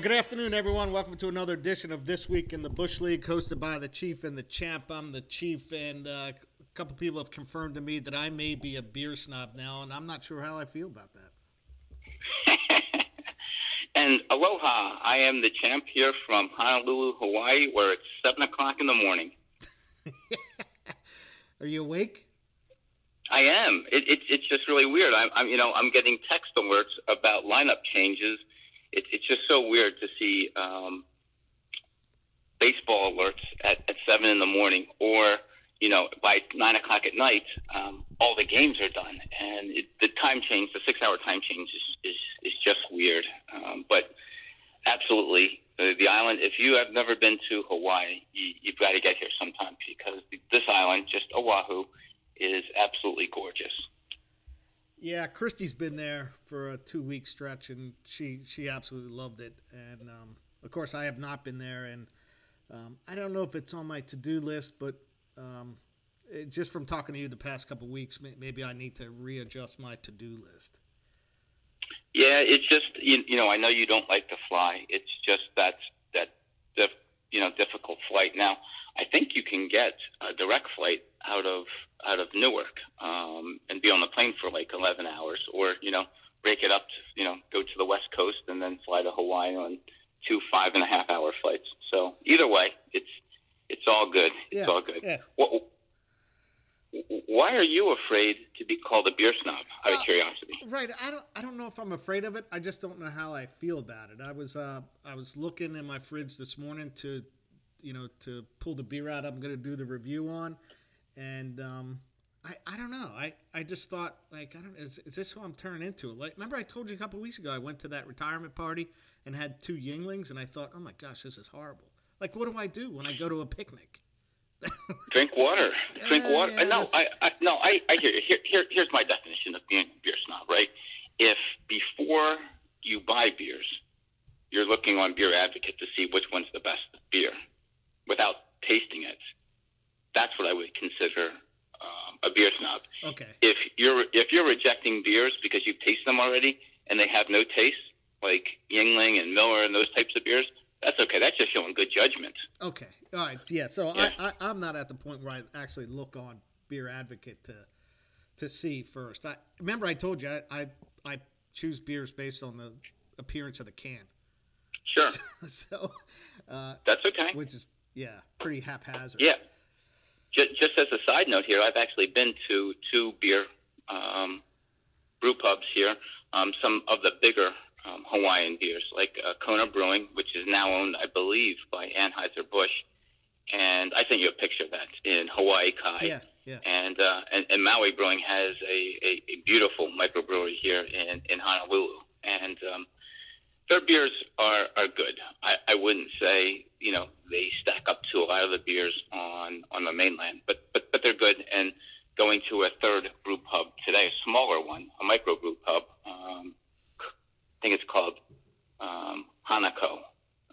Well, good afternoon, everyone. Welcome to another edition of This Week in the Bush League, hosted by the Chief and the Champ. I'm the Chief, and uh, a couple people have confirmed to me that I may be a beer snob now, and I'm not sure how I feel about that. and aloha, I am the Champ here from Honolulu, Hawaii, where it's 7 o'clock in the morning. Are you awake? I am. It, it, it's just really weird. I'm, I'm, you know, I'm getting text alerts about lineup changes – it, it's just so weird to see um, baseball alerts at, at seven in the morning, or you know, by nine o'clock at night, um, all the games are done, and it, the time change, the six-hour time change, is is, is just weird. Um, but absolutely, the, the island. If you have never been to Hawaii, you, you've got to get here sometime because this island, just Oahu, is absolutely gorgeous. Yeah, Christy's been there for a two week stretch, and she she absolutely loved it. And um, of course, I have not been there, and um, I don't know if it's on my to do list, but um, it, just from talking to you the past couple weeks, maybe I need to readjust my to do list. Yeah, it's just you, you know I know you don't like to fly. It's just that that that you know difficult flight. Now I think you can get a direct flight out of out of Newark um, and be on the plane for like 11 hours, or you know, break it up, to, you know, go to the West Coast and then fly to Hawaii on two five and a half hour flights. So either way, it's it's all good. It's yeah, all good. Yeah. What, why are you afraid to be called a beer snob? Out of curiosity. Right. I don't. I don't know if I'm afraid of it. I just don't know how I feel about it. I was. Uh, I was looking in my fridge this morning to, you know, to pull the beer out. I'm going to do the review on, and um, I, I don't know. I, I just thought like I don't is, is this who I'm turning into? Like remember I told you a couple weeks ago I went to that retirement party and had two Yuenglings and I thought oh my gosh this is horrible. Like what do I do when I go to a picnic? Drink water. Drink water. Yeah, no, I, I no I, I hear you. Here, here here's my definition of being a beer snob. Right. If before you buy beers, you're looking on Beer Advocate to see which one's the best beer, without tasting it that's what I would consider a beer snob. Okay. If you're if you're rejecting beers because you've tasted them already and they have no taste, like Yuengling and Miller and those types of beers, that's okay. That's just showing good judgment. Okay. All right. Yeah. So yeah. I, I am not at the point where I actually look on Beer Advocate to to see first. I remember I told you I I, I choose beers based on the appearance of the can. Sure. so uh, that's okay. Which is yeah, pretty haphazard. Yeah. Just, just as a side note here, I've actually been to two beer um, brew pubs here. Um, some of the bigger um, Hawaiian beers, like uh, Kona Brewing, which is now owned, I believe, by Anheuser Busch, and I sent you a picture of that in Hawaii Kai. Yeah, yeah. And, uh, and and Maui Brewing has a, a, a beautiful microbrewery here in in Honolulu, and um, their beers are are good. I, I wouldn't say you know they stack up to a lot of the beers on on the mainland, but but but they're good. And going to a third brew pub today, a smaller one, a micro brew pub. Um, I think it's called um, Hana Koa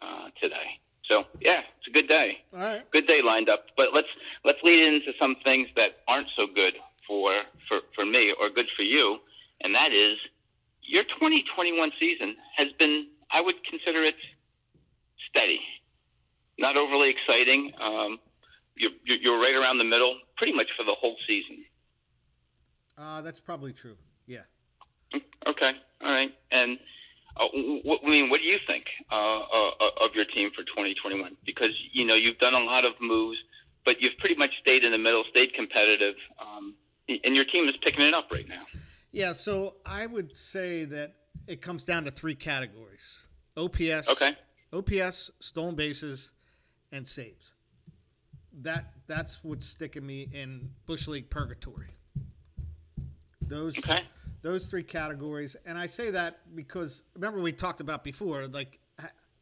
uh, today. So yeah, it's a good day. All right. Good day lined up. But let's let's lead into some things that aren't so good for for for me or good for you, and that is your 2021 season has been, I would consider it steady, not overly exciting. Um, you're, you're right around the middle, pretty much for the whole season. Uh, that's probably true. Yeah. Okay. All right. And uh, what, I mean, what do you think uh, uh, of your team for 2021? Because you know you've done a lot of moves, but you've pretty much stayed in the middle, stayed competitive, um, and your team is picking it up right now. Yeah, so I would say that it comes down to three categories: OPS, okay, OPS, stolen bases, and saves. That that's what's sticking me in bush league purgatory. Those okay. those three categories, and I say that because remember we talked about before, like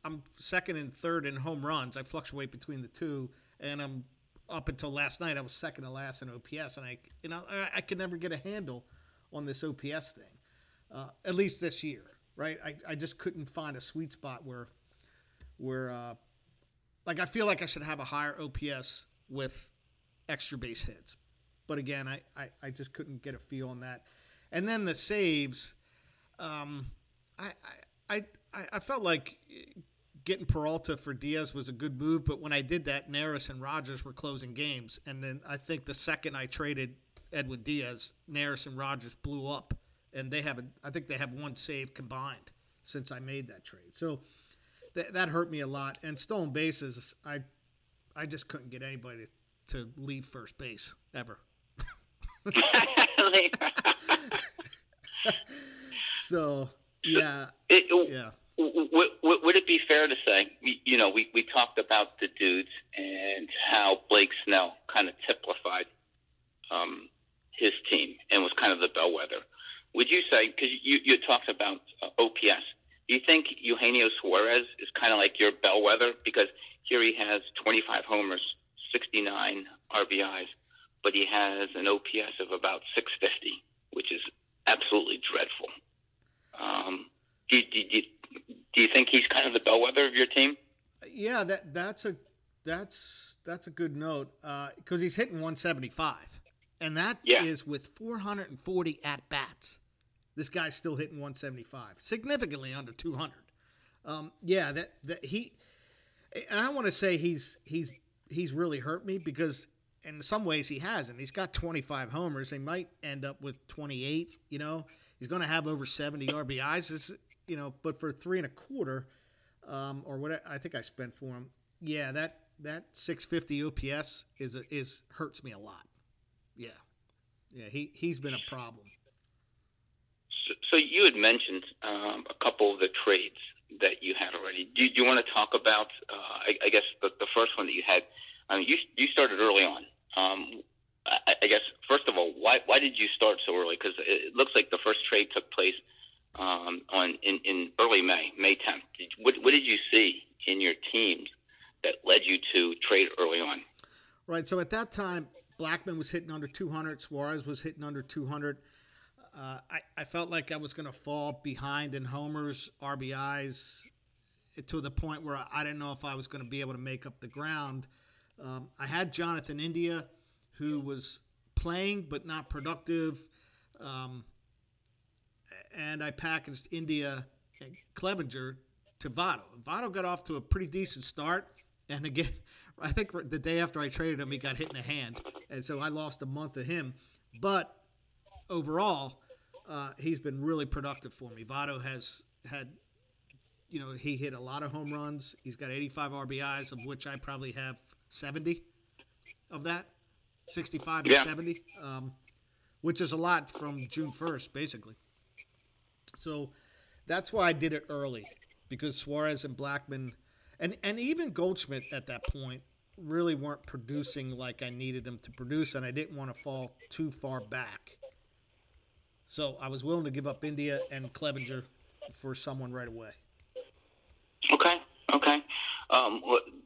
I'm second and third in home runs. I fluctuate between the two, and I'm up until last night I was second to last in OPS, and I you know I, I could never get a handle on this OPS thing, uh, at least this year, right? I, I just couldn't find a sweet spot where, where, uh, like I feel like I should have a higher OPS with extra base hits, but again, I, I, I just couldn't get a feel on that. And then the saves, um, I, I, I, I felt like getting Peralta for Diaz was a good move, but when I did that, Neris and Rogers were closing games, and then I think the second I traded Edwin Diaz, Neris and Rogers blew up, and they haven't. I think they have one save combined since I made that trade. So th- that hurt me a lot. And stolen bases, I I just couldn't get anybody to, leave first base ever. so yeah, it, yeah. Would, would it be fair to say, you know, we, we talked about the dudes and how Blake Snell kind of typified um, his team and was kind of the bellwether. Would you say, because you, you talked about uh, OPS, do you think Eugenio Suarez is kind of like your bellwether? Because here he has 25 homers, 69 RBIs, but he has an OPS of about 650, which is absolutely dreadful. Um, do, do, do, do you think he's kind of the bellwether of your team? Yeah, that that's a that's that's a good note because uh, he's hitting 175, and that yeah. is with 440 at bats. This guy's still hitting 175, significantly under 200. Um, yeah, that that he. And I want to say he's he's he's really hurt me because in some ways he hasn't. He's got 25 homers. He might end up with 28. You know, he's going to have over 70 RBIs. It's, you know, but for three and a quarter, um, or what I think I spent for him, yeah, that that 650 OPS is a, is hurts me a lot. Yeah, yeah, he he's been a problem. So, so you had mentioned um, a couple of the trades that you had already. Do, do you want to talk about? Uh, I, I, guess the, the first one that you had. I mean, you you started early on. Um, I, I, guess first of all, why why did you start so early? Because it looks like the first trade took place um, on in, in early May, May 10th. Did, what, what did you see in your teams that led you to trade early on? Right. So at that time, Blackmon was hitting under 200. Suarez was hitting under 200. Uh, I, I felt like I was going to fall behind in homers, RBIs, to the point where I didn't know if I was going to be able to make up the ground. Um, I had Jonathan India, who was playing but not productive. Um, and I packaged India and Clevinger to Votto. Votto got off to a pretty decent start, and again, I think the day after I traded him, he got hit in the hand, and so I lost a month of him. But overall, uh, he's been really productive for me. Votto has had, you know, he hit a lot of home runs. He's got 85 RBIs, of which I probably have 70 of that, 65 yeah. to 70, um, which is a lot from June 1st, basically. So that's why I did it early because Suarez and Blackmon and and even Goldschmidt at that point really weren't producing like I needed them to produce, and I didn't want to fall too far back. So I was willing to give up India and Clevinger for someone right away. Okay, okay. Um,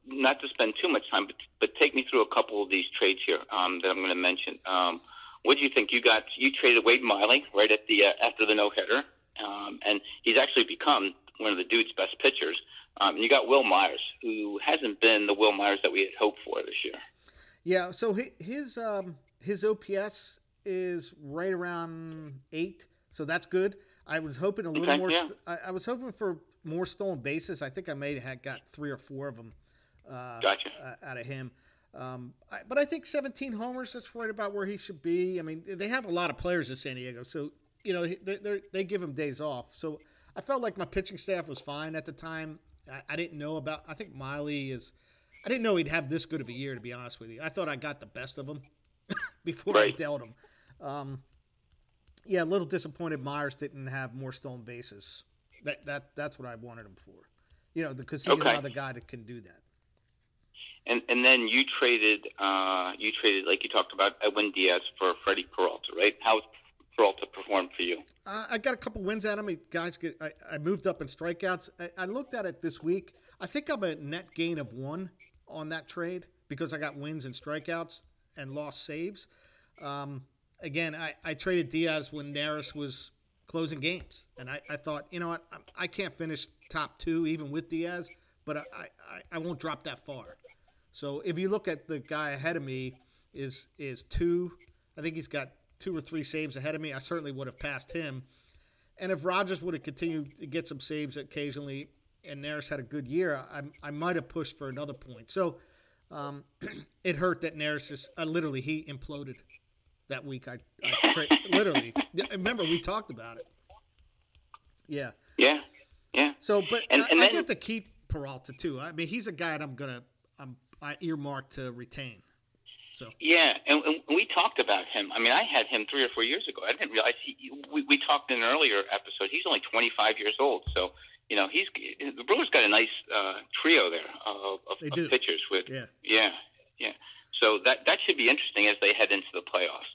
not to spend too much time, but but take me through a couple of these trades here um, that I'm going to mention. Um, what do you think? You got you traded Wade Miley right at the uh, after the no hitter um, and he's actually become one of the dude's best pitchers. Um, and you got Wil Myers, who hasn't been the Wil Myers that we had hoped for this year. Yeah, so his um, his OPS is right around eight, so that's good. I was hoping a little okay, more. Yeah. St- I, I, was hoping for more stolen bases. I think I may have got three or four of them. Uh, gotcha. Uh, out of him. Um, I, but I think 17 homers. That's right about where he should be. I mean, they have a lot of players in San Diego, so you know, they they give him days off. So I felt like my pitching staff was fine at the time. I, I didn't know about. I think Miley is. I didn't know he'd have this good of a year. To be honest with you, I thought I got the best of him before right. I dealt him. Um, yeah, a little disappointed Myers didn't have more stolen bases. That that that's what I wanted him for. You know, because he's okay. another guy that can do that. And and then you traded uh, you traded like you talked about Edwin Diaz for Freddie Peralta, right? How to perform for you? Uh, I got a couple wins out of me. Guys, get, I, I moved up in strikeouts. I, I, looked at it this week. I think I'm a net gain of one on that trade because I got wins and strikeouts and lost saves. Um, again, I, I traded Diaz when Neris was closing games. And I, thought, you know what, I, can't finish top two even with Diaz, but I, I won't drop that far. So if you look at the guy ahead of me, is is two. I think he's got two or three saves ahead of me, I certainly would have passed him. And if Rogers would have continued to get some saves occasionally, and Neris had a good year, I, I might have pushed for another point. So um, it hurt that Neris just uh, literally he imploded that week. I, I tra- literally remember we talked about it. Yeah. Yeah. Yeah. So, but and, I, and then, I get to keep Peralta too. I mean, he's a guy that I'm gonna I'm I earmarked to retain. So yeah, and, and we talked about him. I mean, I had him three or four years ago. I didn't realize he. We, we talked in an earlier episode. He's only 25 years old, so you know he's the Brewers got a nice uh, trio there of, of, of pitchers with yeah yeah yeah. So that that should be interesting as they head into the playoffs.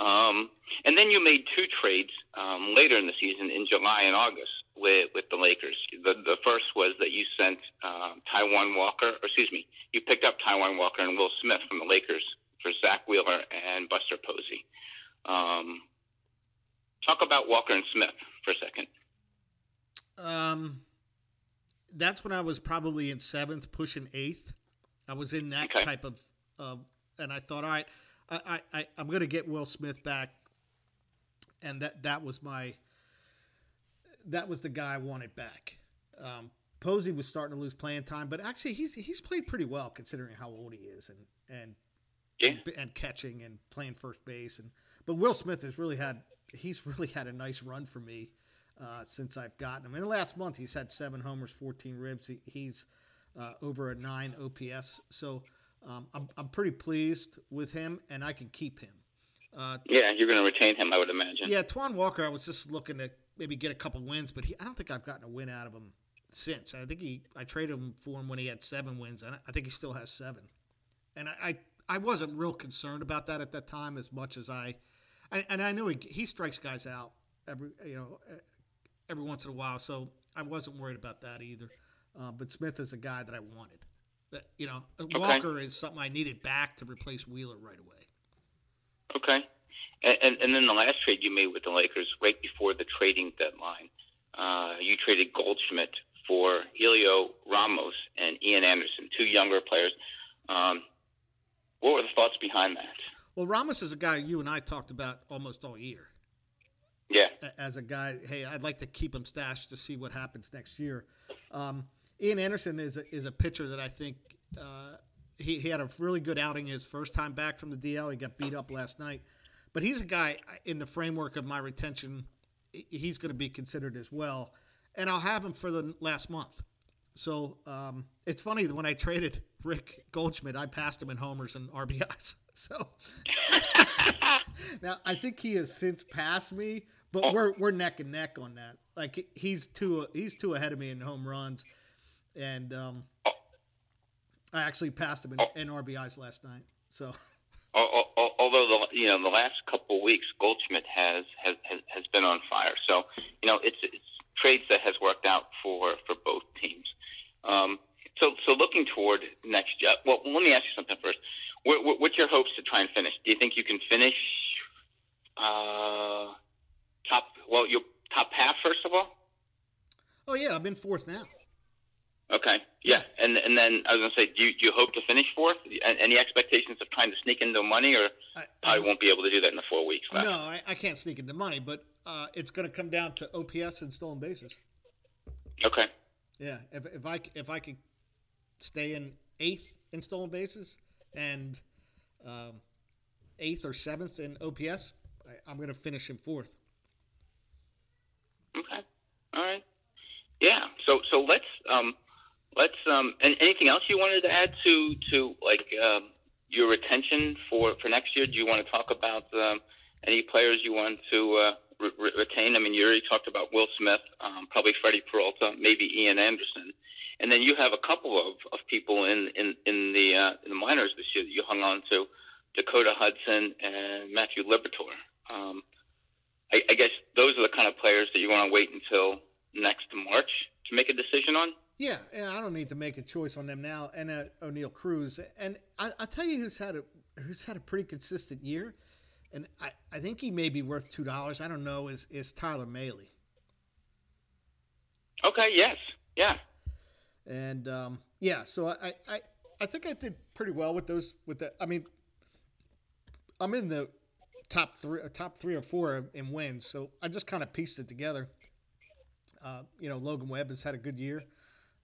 Um, and then you made two trades um, later in the season in July and August with with the Lakers. The the first was that you sent um, Taijuan Walker, or excuse me, you picked up Taijuan Walker and Will Smith from the Lakers for Zack Wheeler and Buster Posey. Um, talk about Walker and Smith for a second. Um, that's when I was probably in seventh, pushing eighth. I was in that okay. type of, uh, and I thought, all right, I, I, I'm going to get Will Smith back, and that that was my that was the guy I wanted back. Um, Posey was starting to lose playing time, but actually he's he's played pretty well considering how old he is and and yeah. and, catching and playing first base and but Will Smith has really had he's really had a nice run for me uh, since I've gotten him. In the last month, he's had seven homers, 14 ribs. He, he's uh, over a nine OPS, so um, I'm I'm pretty pleased with him, and I can keep him. Uh, yeah, you're going to retain him, I would imagine. Yeah, Taijuan Walker, I was just looking to maybe get a couple wins, but he, I don't think I've gotten a win out of him since. I think he I traded him for him when he had seven wins, and I think he still has seven. And I I, I wasn't real concerned about that at that time as much as I, I and I know he he strikes guys out every you know every once in a while, so I wasn't worried about that either. Uh, but Smith is a guy that I wanted. That you know, okay. Walker is something I needed back to replace Wheeler right away. Okay. And, and, and then the last trade you made with the Lakers, right before the trading deadline, uh, you traded Goldschmidt for Heliot Ramos and Ian Anderson, two younger players. Um, what were the thoughts behind that? Well, Ramos is a guy you and I talked about almost all year. Yeah. As a guy, hey, I'd like to keep him stashed to see what happens next year. Um, Ian Anderson is a, is a pitcher that I think uh, he, he had a really good outing his first time back from the DL. He got beat up last night. But he's a guy in the framework of my retention. He's going to be considered as well, and I'll have him for the last month. So um, it's funny when I traded Rick Goldschmidt, I passed him in homers and RBIs. So now I think he has since passed me, but we're we're neck and neck on that. Like he's two he's two ahead of me in home runs, and um, oh. I actually passed him in, in RBIs last night. So although the you know the last couple of weeks Goldschmidt has has has been on fire. So you know it's it's trades that has worked out for for both teams. Um, so so looking toward next year. Well, let me ask you something first. What, what, what's your hopes to try and finish? Do you think you can finish uh, top? Well, you top half first of all. Oh yeah, I'm in fourth now. Okay. Yeah. yeah. And and then I was gonna say, do you, do you hope to finish fourth? Any expectations of trying to sneak into money, or I, I won't be able to do that in the four weeks left? No, I, I can't sneak into money, but uh, it's going to come down to OPS and stolen bases. Okay. Yeah. If if I if I could stay in eighth in stolen bases and um, eighth or seventh in OPS, I, I'm going to finish in fourth. Okay. All right. Yeah. So so let's um let's um and anything else you wanted to add to to like um, your retention for for next year? Do you want to talk about um, any players you want to uh, re- retain? I mean, you already talked about Will Smith, um, probably Freddie Peralta, maybe Ian Anderson, and then you have a couple of, of people in in in the uh, in the minors this year that you hung on to, Dakota Hudson and Matthew Liberatore Um, I, I guess those are the kind of players that you want to wait until next March to make a decision on. Yeah, and I don't need to make a choice on them now. And uh, Oneil Cruz, and I, will tell you who's had a who's had a pretty consistent year, and I, I think he may be worth two dollars. I don't know. Is is Tyler Mahle? Okay. Yes. Yeah. And um, yeah, so I, I I think I did pretty well with those. With that, I mean, I'm in the top three, top three or four in wins. So I just kind of pieced it together. Uh, you know, Logan Webb has had a good year.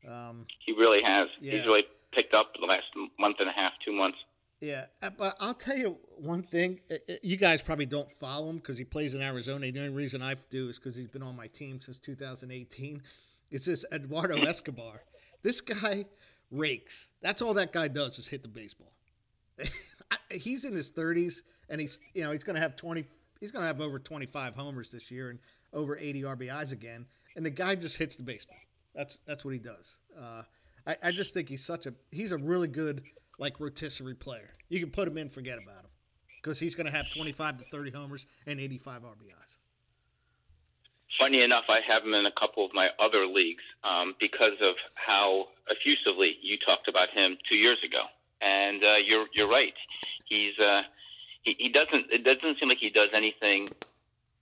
Um, he really has. Yeah. He's really picked up the last month and a half, two months. yeah, uh, but I'll tell you one thing. You guys probably don't follow him because he plays in Arizona. The only reason I do is because he's been on my team since 2018. It's this Eduardo Escobar. This guy rakes. That's all that guy does is hit the baseball. He's in his 30s, and he's you know he's going to have 20. He's going to have over 25 homers this year and over 80 RBIs again. And the guy just hits the baseball. That's that's what he does. Uh, I, I just think he's such a he's a really good like rotisserie player. You can put him in, forget about him, because he's going to have 25 to 30 homers and 85 RBIs. Funny enough, I have him in a couple of my other leagues um, because of how effusively you talked about him two years ago. And uh, you're you're right. He's uh, he, he doesn't it doesn't seem like he does anything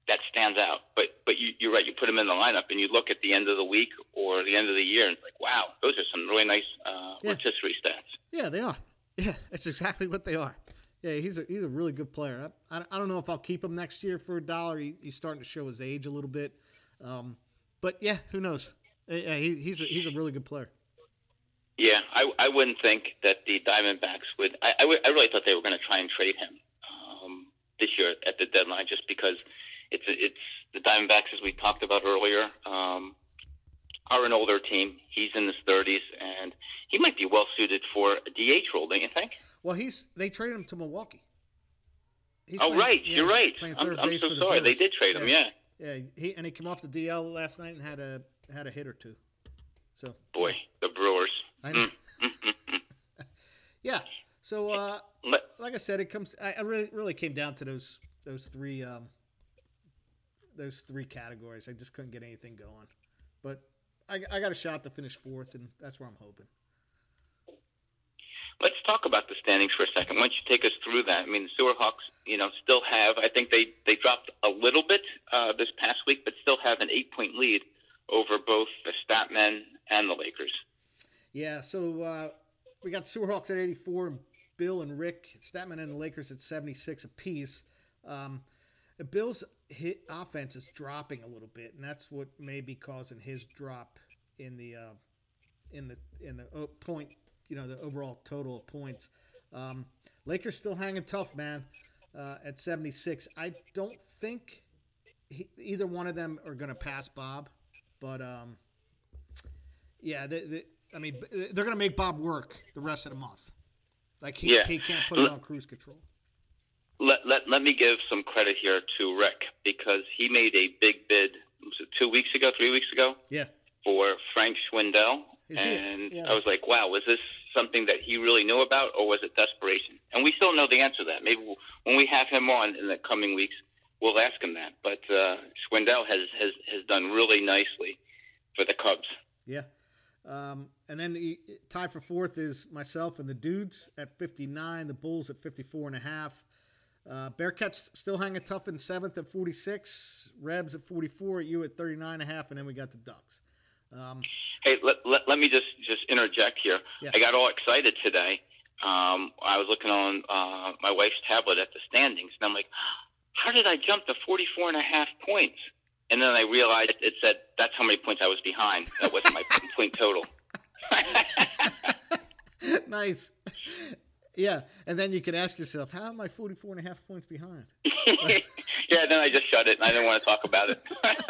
that stands out. But but you, you're right. You put him in the lineup and you look at the end of the week or the end of the year and it's like, wow, those are some really nice uh, Yeah. rotisserie stats. Yeah, they are. Yeah, that's exactly what they are. Yeah, he's a he's a really good player. I, I, I don't know if I'll keep him next year for a dollar. He, he's starting to show his age a little bit, um, but yeah, who knows? Uh, Yeah, he, he's a, he's a really good player. Yeah, I, I wouldn't think that the Diamondbacks would. I, I, really thought they were going to try and trade him um, this year at the deadline, just because it's it's the Diamondbacks, as we talked about earlier, um, are an older team. He's in his 30s, and he might be well suited for a DH role. Don't you think? Well, he's they traded him to Milwaukee. He's oh, playing- right, yeah, you're right. I'm, I'm so the sorry. They did trade him. Yeah, Yeah, he and he came off the DL last night and had a had a hit or two. So boy, the Brewers. I know. Mm. yeah. So uh, like I said, it comes. I, I really really came down to those those three um, those three categories. I just couldn't get anything going, but I, I got a shot to finish fourth, and that's where I'm hoping. Let's talk about the standings for a second. Why don't you take us through that? I mean, the Sewerhawks, you know, still have. I think they they dropped a little bit uh, this past week, but still have an eight point lead over both the Statmen and the Lakers. Yeah. So uh, we got Sewerhawks at 84, and Bill and Rick Statman and the Lakers at 76 apiece. Um, the Bills' hit offense is dropping a little bit, and that's what may be causing his drop in the uh, in the in the point, you know, the overall total of points. Um, Lakers still hanging tough, man, uh, at 76. I don't think he, either one of them are going to pass Bob, but um, yeah, they, they, I mean, they're going to make Bob work the rest of the month. Like he, Yeah. he can't put it on cruise control. Let, let, let me give some credit here to Rick because he made a big bid was it two weeks ago, three weeks ago, Yeah. for Frank Schwindel. Is and yeah. I was like, wow, was this something that he really knew about or was it desperation? And we still know the answer to that. Maybe we'll, when we have him on in the coming weeks, we'll ask him that. But uh, Schwindel has, has, has done really nicely for the Cubs. Yeah. Um, and then he, tied for fourth is myself and the dudes at 59, the Bulls at 54 and a half. Uh, Bearcats still hanging tough in seventh at 46, Rebs at 44, you at 39 and a half, and then we got the Ducks. Um, Hey, let, let, let me just, just interject here. Yeah. I got all excited today. Um, I was looking on uh, my wife's tablet at the standings, and I'm like, how did I jump to 44 and a half points? And then I realized it said that's how many points I was behind. That wasn't my point total. nice. Yeah. And then you can ask yourself, how am I 44 and a half points behind? yeah, then I just shut it, and I didn't want to talk about it.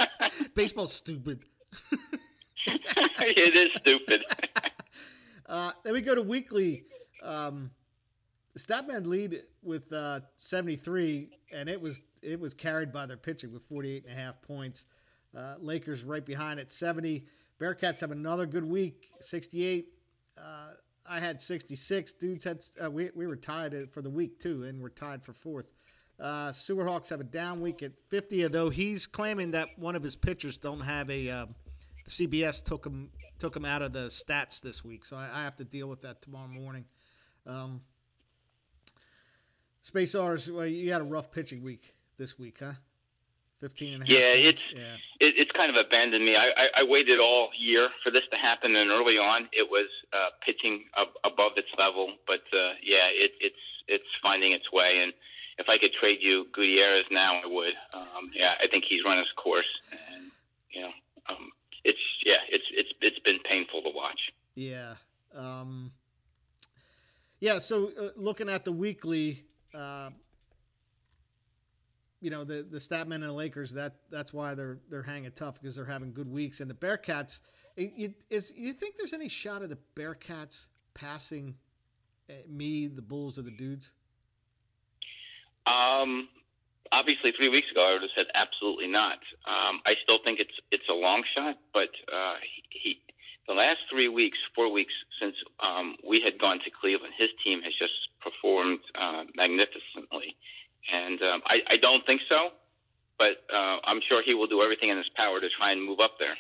Baseball's stupid. it is stupid. Uh, then we go to weekly. Um, Statman lead with uh, 73, and it was it was carried by their pitching with 48 and a half points. Uh, Lakers right behind at 70. Bearcats have another good week, 68. Uh, I had 66. Dudes had uh, we we were tied for the week too, and we're tied for fourth. Uh, Sewerhawks have a down week at 50, although he's claiming that one of his pitchers don't have a. Uh, CBS took him took him out of the stats this week, so I, I have to deal with that tomorrow morning. Um, Space R's, well, you had a rough pitching week this week, huh? 15 and a half. Yeah, it's- yeah. it, it's kind of abandoned me. I, I, I waited all year for this to happen, and early on, it was uh, pitching ab- above its level. But uh, yeah, it, it's it's finding its way. And if I could trade you Gutierrez now, I would. Um, yeah, I think he's run his course, and you know, um, it's yeah, it's it's it's been painful to watch. Yeah. Um, yeah. So uh, looking at the weekly, uh, you know the the Statmen and the Lakers. That that's why they're they're hanging tough because they're having good weeks. And the Bearcats, it, it, is you think there's any shot of the Bearcats passing uh, me, the Bulls, or the Dudes? Um, obviously, three weeks ago, I would have said absolutely not. Um, I still think it's it's a long shot, but uh, he, he the last three weeks, four weeks since um, we had gone to Cleveland, his team has just performed uh, magnificently, and um, I, I don't think so, but uh, I'm sure he will do everything in his power to try and move up there.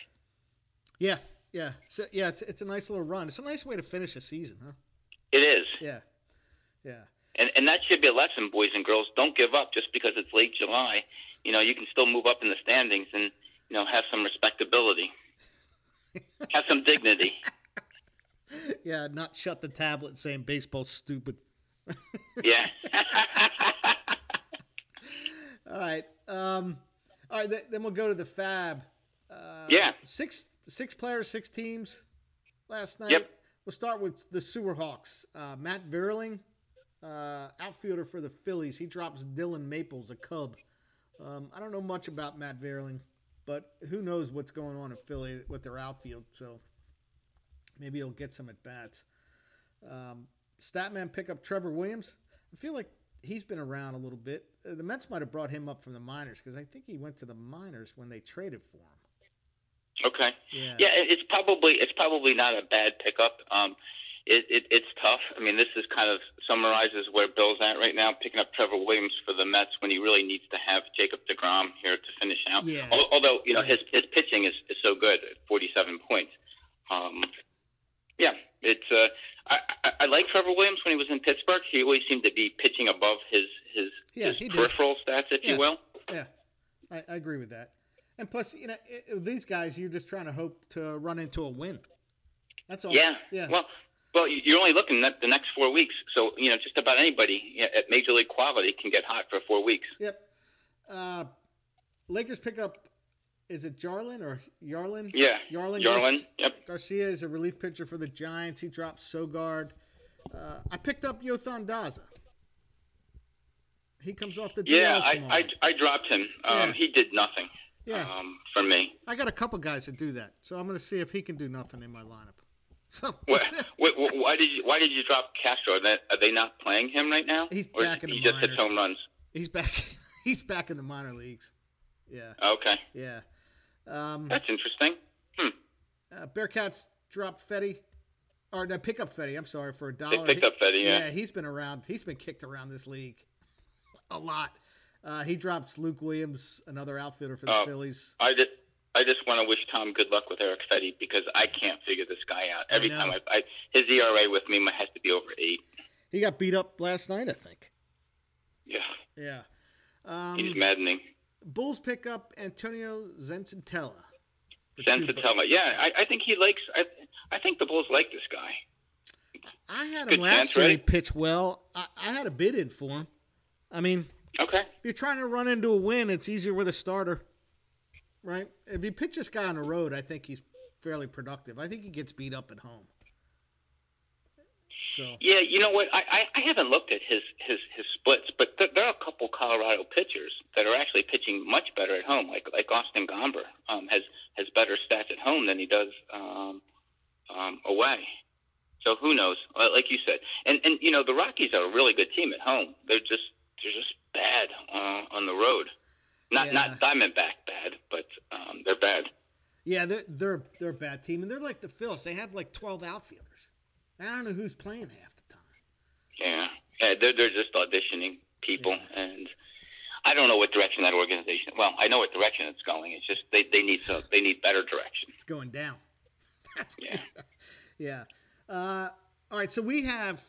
Yeah, yeah, so, yeah. It's, it's a nice little run. It's a nice way to finish a season, huh? It is. Yeah, yeah. And and that should be a lesson, boys and girls. Don't give up just because it's late July. You know, you can still move up in the standings and you know have some respectability, have some dignity. yeah, not shut the tablet saying baseball's stupid. yeah. all right. Um, all right. Th- then we'll go to the Fab. Uh, yeah. Six six players, six teams. Last night. Yep. We'll start with the Sewer Hawks. Uh, Matt Vierling, uh, outfielder for the Phillies. He drops Dylan Maples, a Cub. Um, I don't know much about Matt Vierling, but who knows what's going on in Philly with their outfield. So maybe he'll get some at bats. Um, Statman pick up Trevor Williams. I feel like he's been around a little bit. The Mets might have brought him up from the minors because I think he went to the minors when they traded for him. Okay. Yeah. Yeah, it's probably it's probably not a bad pickup. Um, it, it it's tough. I mean, this is kind of summarizes where Bill's at right now, picking up Trevor Williams for the Mets when he really needs to have Jacob Degrom here to finish out. Yeah. Although you know Yeah. his his pitching is, is so good at 47 points. Um, yeah, it's uh, I, I I like Trevor Williams when he was in Pittsburgh. He always seemed to be pitching above his his, Yeah, his he did. peripheral stats, if Yeah. you will. Yeah, I, I agree with that. And plus, you know, i i- these guys, you're just trying to hope to run into a win. That's all. Yeah. Yeah. Well, well, you're only looking at the next four weeks, so you know just about anybody at major league quality can get hot for four weeks. Yep. Uh, Lakers pick up. Is it Jarlin or Yarlin? Yeah. Yarlin. Yarlin, yep. Garcia is a relief pitcher for the Giants. He drops Sogard. Uh, I picked up Yothan Daza. He comes off the DL Yeah, I. I, I dropped him. Um, Yeah. He did nothing yeah. um, for me. I got a couple guys that do that, so I'm going to see if he can do nothing in my lineup. So What, wh- wh- why did you Why did you drop Castro? Are they, are they not playing him right now? He's or back in the he the just hits home runs. he's back. He's back in the minor leagues. Yeah, Okay, yeah. Um, that's interesting. Hmm. uh, Bearcats drop Fedde, or no, pick up Fedde. I'm sorry for a dollar. picked He- up Fedde, yeah. yeah, he's been around. He's been kicked around this league a lot. Uh, he drops Luke Williams, another outfielder for the Oh. Phillies. I just I just want to wish Tom good luck with Erick Fedde because I can't figure this guy out. Every know. time I, I his ERA with me has to be over eight. He got beat up last night, I think. Yeah, Yeah. Um, he's maddening. Bulls pick up Antonio Senzatela. for two bu- Senzatela. Yeah, I, I think he likes. I, I think the Bulls like this guy. I had him last year. He pitched well. I, I had a bid in for him. I mean, Okay. if you're trying to run into a win, it's easier with a starter, right? If you pitch this guy on the road, I think he's fairly productive. I think he gets beat up at home. So Yeah, you know what? I, I, I haven't looked at his his, his splits, but there, there are a couple Colorado pitchers that are actually pitching much better at home. Like like Austin Gomber um, has has better stats at home than he does um, um, away. So who knows? Uh, Like you said, and and you know the Rockies are a really good team at home. They're just they're just bad uh, on the road. Not Yeah. not Diamondback bad, but um, they're bad. yeah, they're they're they're a bad team, and they're like the Phils. They have like 12 outfielders. I don't know who's playing half the time. Yeah, yeah, they're they're just auditioning people, and I don't know what direction that organization. Well, I know what direction it's going. It's just they, they need so they need better direction. It's going down. That's Yeah. yeah. Uh, all right, so we have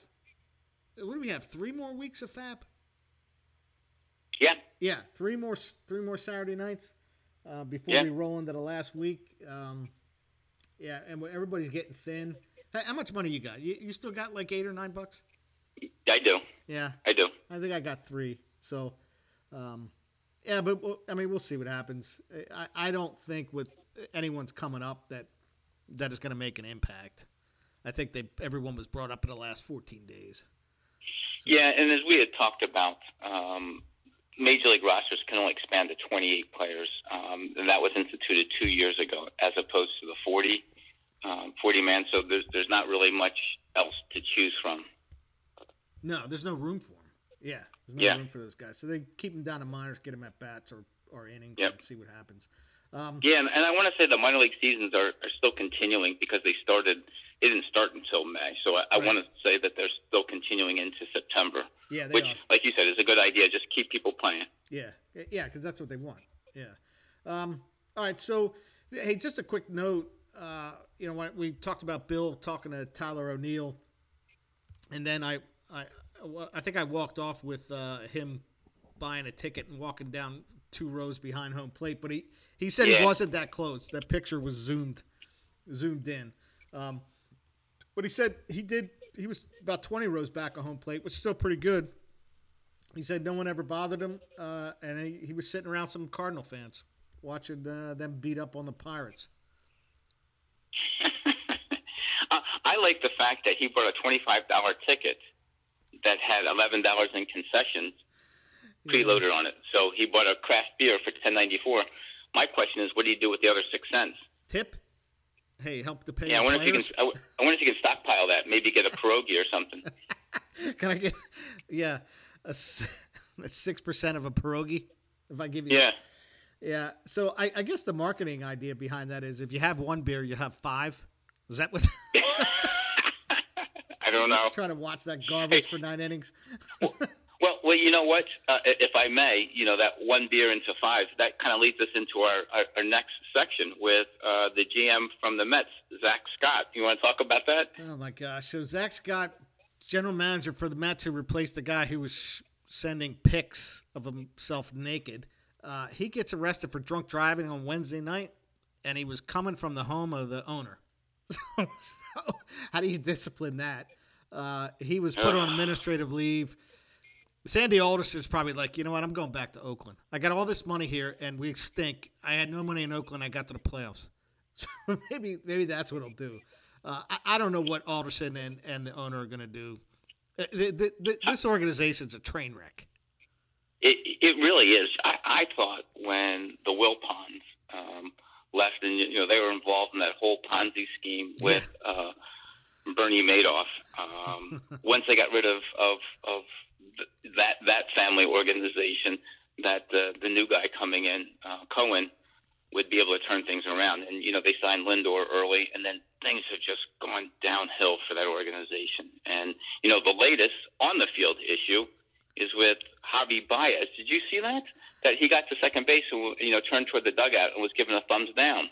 what do we have? Three more weeks of Fab. Yeah, Yeah, three more three more Saturday nights uh, before Yeah. we roll into the last week. Um, yeah, and everybody's getting thin. Hey, how much money you got? You, you still got like eight or nine bucks? I do, Yeah, I do. I think I got three. So, um, yeah, but we'll, I mean, we'll see what happens. I, I don't think with anyone's coming up that that is going to make an impact. I think they everyone was brought up in the last 14 days. So. Yeah, and as we had talked about, um, major league rosters can only expand to 28 players, um, and that was instituted two years ago, as opposed to the 40, um, 40 man. So there's there's not really much else to choose from. No, there's no room for them. Yeah, there's no yeah. room for those guys. So they keep them down to minors, get them at bats or or innings, yep. and see what happens. Um, yeah, and, and I want to say the minor league seasons are, are still continuing because they started. It didn't start until May, so I, I want to say that they're still continuing into September, yeah, they which, are. like you said, is a good idea. Just keep people playing. Yeah, yeah, because that's what they want. Yeah. Um, all right. So, hey, just a quick note. Uh, you know, when we talked about Bill talking to Tyler O'Neill, and then I, I, I think I walked off with uh, him buying a ticket and walking down two rows behind home plate. But he, he said he wasn't that close. That picture was zoomed, zoomed in. Um, but he said he did. He was about twenty rows back of home plate, which is still pretty good. He said no one ever bothered him, uh, and he, he was sitting around some Cardinal fans watching uh, them beat up on the Pirates. I I like the fact that he bought a twenty-five dollar ticket that had eleven dollars in concessions preloaded on it. So he bought a craft beer for ten ninety-four. My question is, what do you do with the other six cents? Tip? Hey, help the pay Yeah, I wonder if you can. I wonder if you can stockpile that. Maybe get a pierogi or something. Can I get? Yeah, a six percent of a pierogi. If I give you, Yeah. yeah. So I, I guess the marketing idea behind that is if you have one beer, you have five. Is that what? I don't know. trying to watch that garbage for nine innings. Well, well, you know what? Uh, if I may, you know that one beer into five. That kind of leads us into our, our, our next section with uh, the GM from the Mets, Zack Scott. You want to talk about that? Oh my gosh! So Zack Scott, general manager for the Mets, who replaced the guy who was sending pics of himself naked, uh, he gets arrested for drunk driving on Wednesday night, and he was coming from the home of the owner. So, how do you discipline that? Uh, he was put on administrative leave. Sandy Alderson's probably like, you know what? I'm going back to Oakland. I got all this money here, and we stink. I had no money in Oakland. I got to the playoffs. So maybe maybe that's what he'll do. Uh, I, I don't know what Alderson and, and the owner are going to do. Uh, th- th- th- this organization's a train wreck. It, it really is. I, I thought when the Wilpons um, left, and you know they were involved in that whole Ponzi scheme with uh, Bernie Madoff. Um, once they got rid of of, of th- that that family organization, that uh, the new guy coming in, uh, Cohen, would be able to turn things around. And you know they signed Lindor early, and then things have just gone downhill for that organization. And you know the latest on the field issue is with Javi Baez. Did you see that? That he got to second base and you know turned toward the dugout and was given a thumbs down.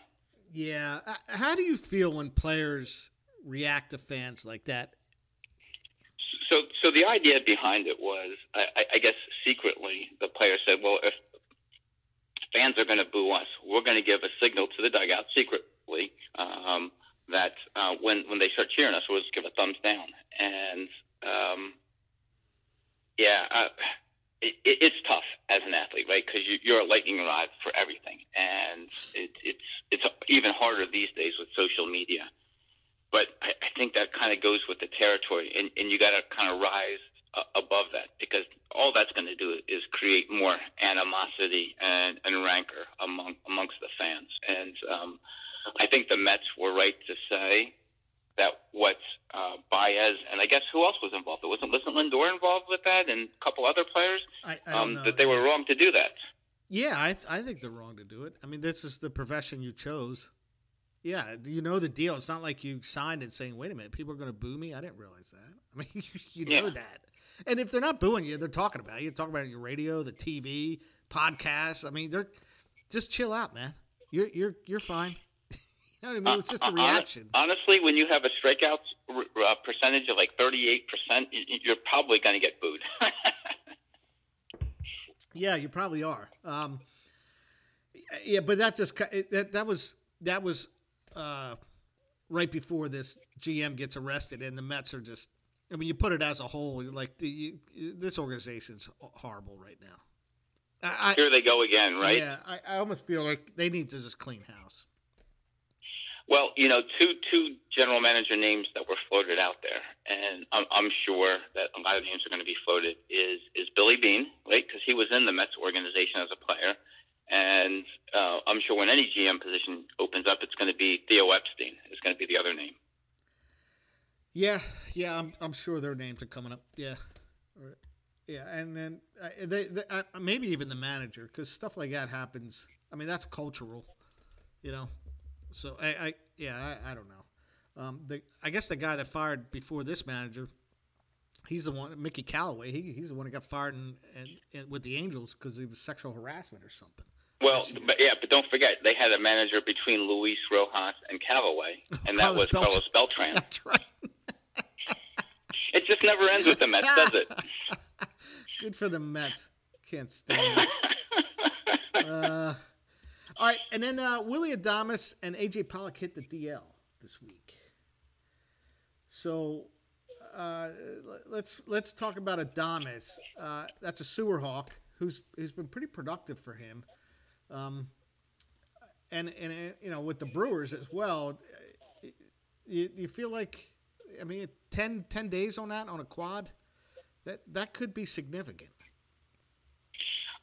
Yeah. Uh, How do you feel when players react to fans like that? So, so the idea behind it was, I, I- I guess, secretly, the player said, "Well, if fans are going to boo us, we're going to give a signal to the dugout secretly um, that uh, when when they start cheering us, we'll just give a thumbs down." And um, yeah, uh, it, it, it's tough as an athlete, right? Because you, you're a lightning rod for everything, and it, it's it's even harder these days with social media. But I, I think that kind of goes with the territory, and, and you got to kind of rise above that because all that's going to do is create more animosity and, and rancor among amongst the fans. And um, I think the Mets were right to say that what uh, Baez and I guess who else was involved? It wasn't wasn't Lindor involved with that, and a couple other players. I, I don't Um, know. that they were wrong to do that. Yeah, I, th- I think they're wrong to do it. I mean, this is the profession you chose. Yeah, you know the deal. It's not like you signed it saying, "Wait a minute, people are going to boo me." I didn't realize that. I mean, you know Yeah. that. And if they're not booing you, they're talking about you. Talking about it on your radio, the TV, podcasts. I mean, they're just chill out, man. You're you're you're fine. You know what I mean? It's just a Uh, reaction. Honestly, when you have a strikeouts uh, percentage of like 38%, y- y- you're probably going to get booed. Yeah, you probably are. Um, yeah, but that just that that was that was uh, right before this GM gets arrested, and the Mets are just. I mean, you put it as a whole, like the, you, this organization's horrible right now. I, Here they go again, right? Yeah, I, I almost feel like they need to just clean house. Well, you know, two two general manager names that were floated out there, and I'm, I'm sure that a lot of names are going to be floated. Is is Billy Beane, right? Because he was in the Mets organization as a player, and uh, I'm sure when any GM position opens up, it's going to be Theo Epstein. Is going to be the other name. Yeah, yeah, I'm I'm sure their names are coming up. Yeah, yeah, and then uh, they, they uh, maybe even the manager because stuff like that happens. I mean, that's cultural, you know. So I, I yeah, I, I don't know. Um, the I guess the guy that fired before this manager, he's the one, Mickey Callaway. He, he's the one that got fired in, in, in with the Angels because he was sexual harassment or something. Well, but yeah, but don't forget they had a manager between Luis Rojas and Callaway, and that was Beltran. Carlos Beltran. That's right. it just never ends with the Mets, does it? Good for the Mets. Can't stand it. uh, all right, and then uh, Willy Adames and AJ Pollock hit the DL this week. So uh, let's let's talk about Adames. Uh, that's a sewer hawk who's who's been pretty productive for him, um, and and uh, you know with the Brewers as well. You, you feel like, I mean, 10, 10 days on that on a quad, that that could be significant.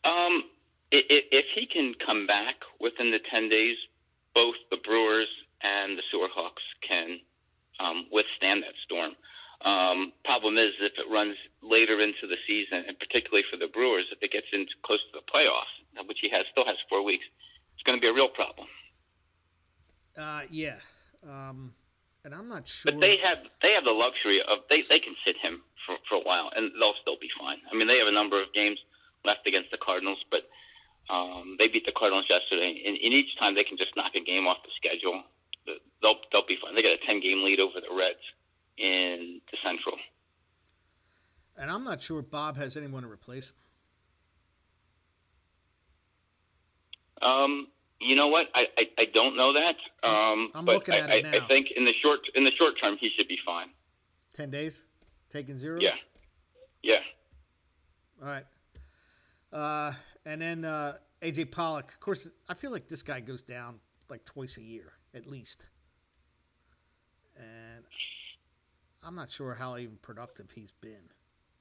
Um, if he can come back within the 10 days, both the Brewers and the Sewerhawks can um, withstand that storm. Um, problem is, if it runs later into the season, and particularly for the Brewers, if it gets into close to the playoffs, which he has still has four weeks, it's going to be a real problem. Uh, yeah, um, and I'm not sure. But they have they have the luxury of they, they can sit him for, for a while, and they'll still be fine. I mean, they have a number of games left against the Cardinals, but um, they beat the Cardinals yesterday, and, and each time they can just knock a game off the schedule. They'll they'll be fine. They got a ten game lead over the Reds in the Central. And I'm not sure Bob has anyone to replace. Um, you know what? I, I, I don't know that. Um, I'm but looking at I, it now. I think in the short in the short term he should be fine. Ten days, taking zeros. Yeah, yeah. All right. Uh, and then uh, AJ Pollock. Of course, I feel like this guy goes down like twice a year at least. And I'm not sure how even productive he's been.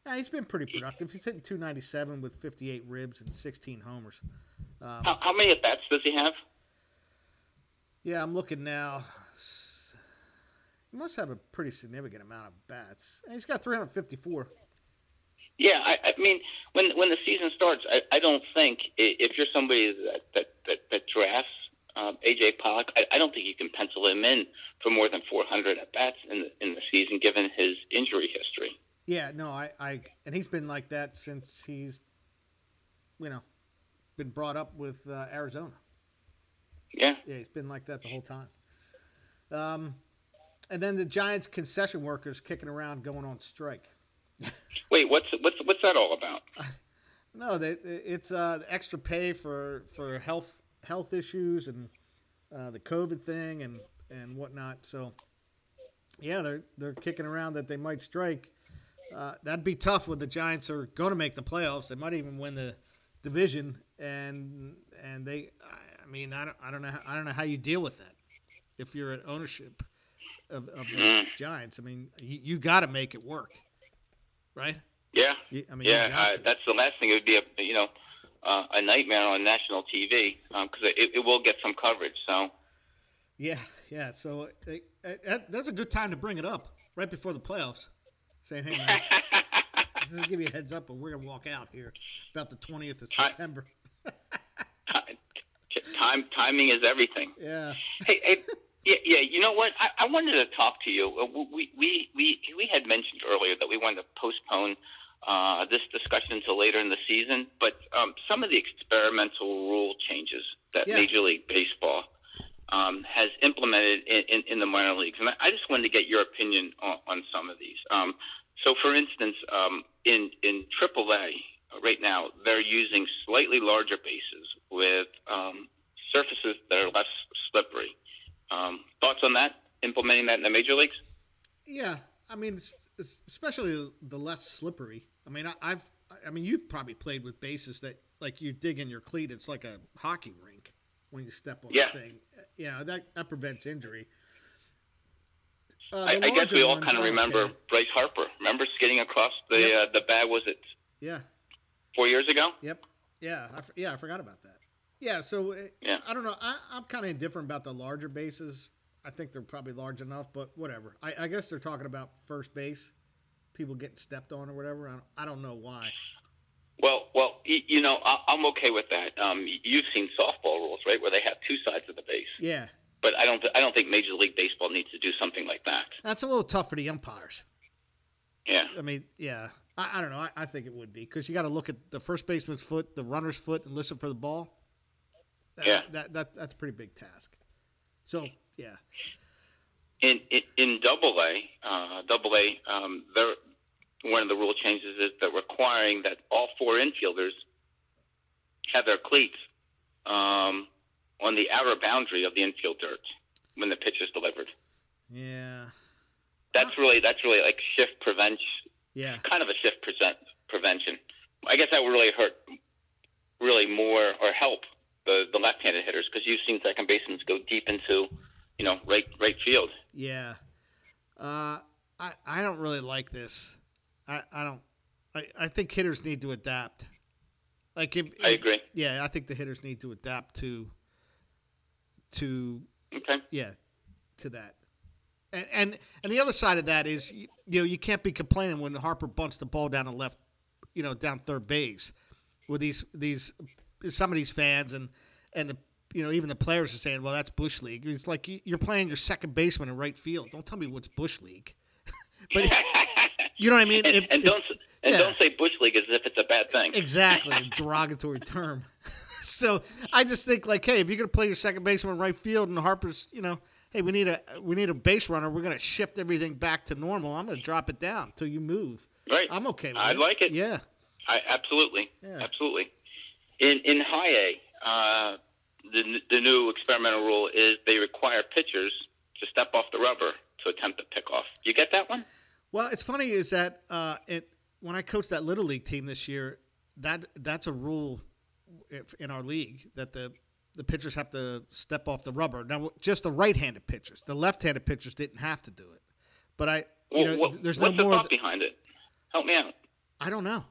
Yeah, he's been pretty productive. He's hitting 297 with 58 ribs and 16 homers. Um, how, how, many at bats does he have? Yeah, I'm looking now. He must have a pretty significant amount of bats. And he's got 354. Yeah, I, I mean, when when the season starts, I, I don't think if you're somebody that that that, that drafts um, AJ Pollock, I, I don't think you can pencil him in for more than 400 at bats in the in the season, given his injury history. Yeah, no, I, I, and he's been like that since he's, you know, been brought up with uh, Arizona. Yeah, yeah, he's been like that the whole time. Um, and then the Giants concession workers kicking around, going on strike. Wait, what's what's what's that all about? No, they, it's uh, extra pay for for health health issues and uh, the COVID thing and and whatnot. So, yeah, they're they're kicking around that they might strike. Uh, that'd be tough when the Giants are going to make the playoffs. They might even win the division, and and they. I mean, I don't I don't know how, I don't know how you deal with that if you're at ownership of, of the mm. Giants. I mean, you, you got to make it work right? Yeah. You, I mean, yeah, uh, that's the last thing. It would be a you know uh, a nightmare on national TV because um, it, it will get some coverage. So. Yeah, yeah. So it, it, that's a good time to bring it up right before the playoffs, saying, "Hey, man, just give you a heads up, but we're gonna walk out here about the twentieth of September." time timing is everything. Yeah. Hey, hey yeah, yeah. You know what? I, I wanted to talk to you. Uh, we we we we had mentioned earlier that we wanted to postpone uh, this discussion until later in the season, but um, some of the experimental rule changes that yeah. Major League Baseball um, has implemented in, in, in, the minor leagues, and I just wanted to get your opinion on, on some of these. Um, so, for instance, um, in in AAA right now, they're using slightly larger bases with um, surfaces that are less slippery. Um, thoughts on that? Implementing that in the major leagues? Yeah, I mean, especially the less slippery. I mean, I, have I mean, you've probably played with bases that like you dig in your cleat. It's like a hockey rink when you step on yeah. the thing. you know that that prevents injury. Uh, I, I guess we all kind of remember care. Bryce Harper. Remember skidding across the Yep. uh, the bag? Was it Yeah. four years ago? Yep. Yeah. I, yeah. I forgot about that. Yeah. So uh, Yeah. I don't know. I, I'm kind of indifferent about the larger bases. I think they're probably large enough, but whatever. I, I guess they're talking about first base, people getting stepped on or whatever. I don't, I don't know why. Well, well, you know, I, I'm okay with that. Um, you've seen softball rules, right, where they have two sides of the base. Yeah. But I don't, I don't think Major League Baseball needs to do something like that. That's a little tough for the umpires. Yeah. I mean, yeah. I, I don't know. I, I think it would be because you got to look at the first baseman's foot, the runner's foot, and listen for the ball. That- Yeah. That, that that's a pretty big task. So yeah. In in, in Double A, uh, Double A, um, there one of the rule changes is that requiring that all four infielders have their cleats um, on the outer boundary of the infield dirt when the pitch is delivered. Yeah. That's really that's really like shift prevention, Yeah. kind of a shift present, prevention. I guess that would really hurt, really more or help the the left-handed hitters because you've seen second basemen go deep into, you know, right right field. Yeah. Uh, I I don't really like this. I I don't. I, I think hitters need to adapt. Like if, I if- agree. Yeah, I think the hitters need to adapt to to Okay. yeah to that. And and and the other side of that is you, you know you can't be complaining when Harper bunts the ball down the left, you know, down third base, with these these some of these fans and and the you know even the players are saying, well, that's bush league. It's like you- you're playing your second baseman in right field. Don't tell me what's bush league. but you know what I mean? and, If- and don't and yeah. don't say bush league as if it's a bad thing. Exactly, a derogatory term. so I just think like, hey, if you're gonna play your second baseman in right field and Harper's, you know, hey, we need a we need a base runner. We're gonna shift everything back to normal. I'm gonna drop it down till you move. Right. I'm okay with I it. like it. Yeah. I, absolutely, Yeah. absolutely. In in high A, uh, the the new experimental rule is they require pitchers to step off the rubber to attempt a pickoff. You get that one? Well, it's funny is that uh, it when I coached that little league team this year, that that's a rule if- in our league that the the pitchers have to step off the rubber. Now, just the right-handed pitchers, the left-handed pitchers didn't have to do it. But I, you Well, know, what- there's no what's the more. thought behind it? Help me out. I don't know.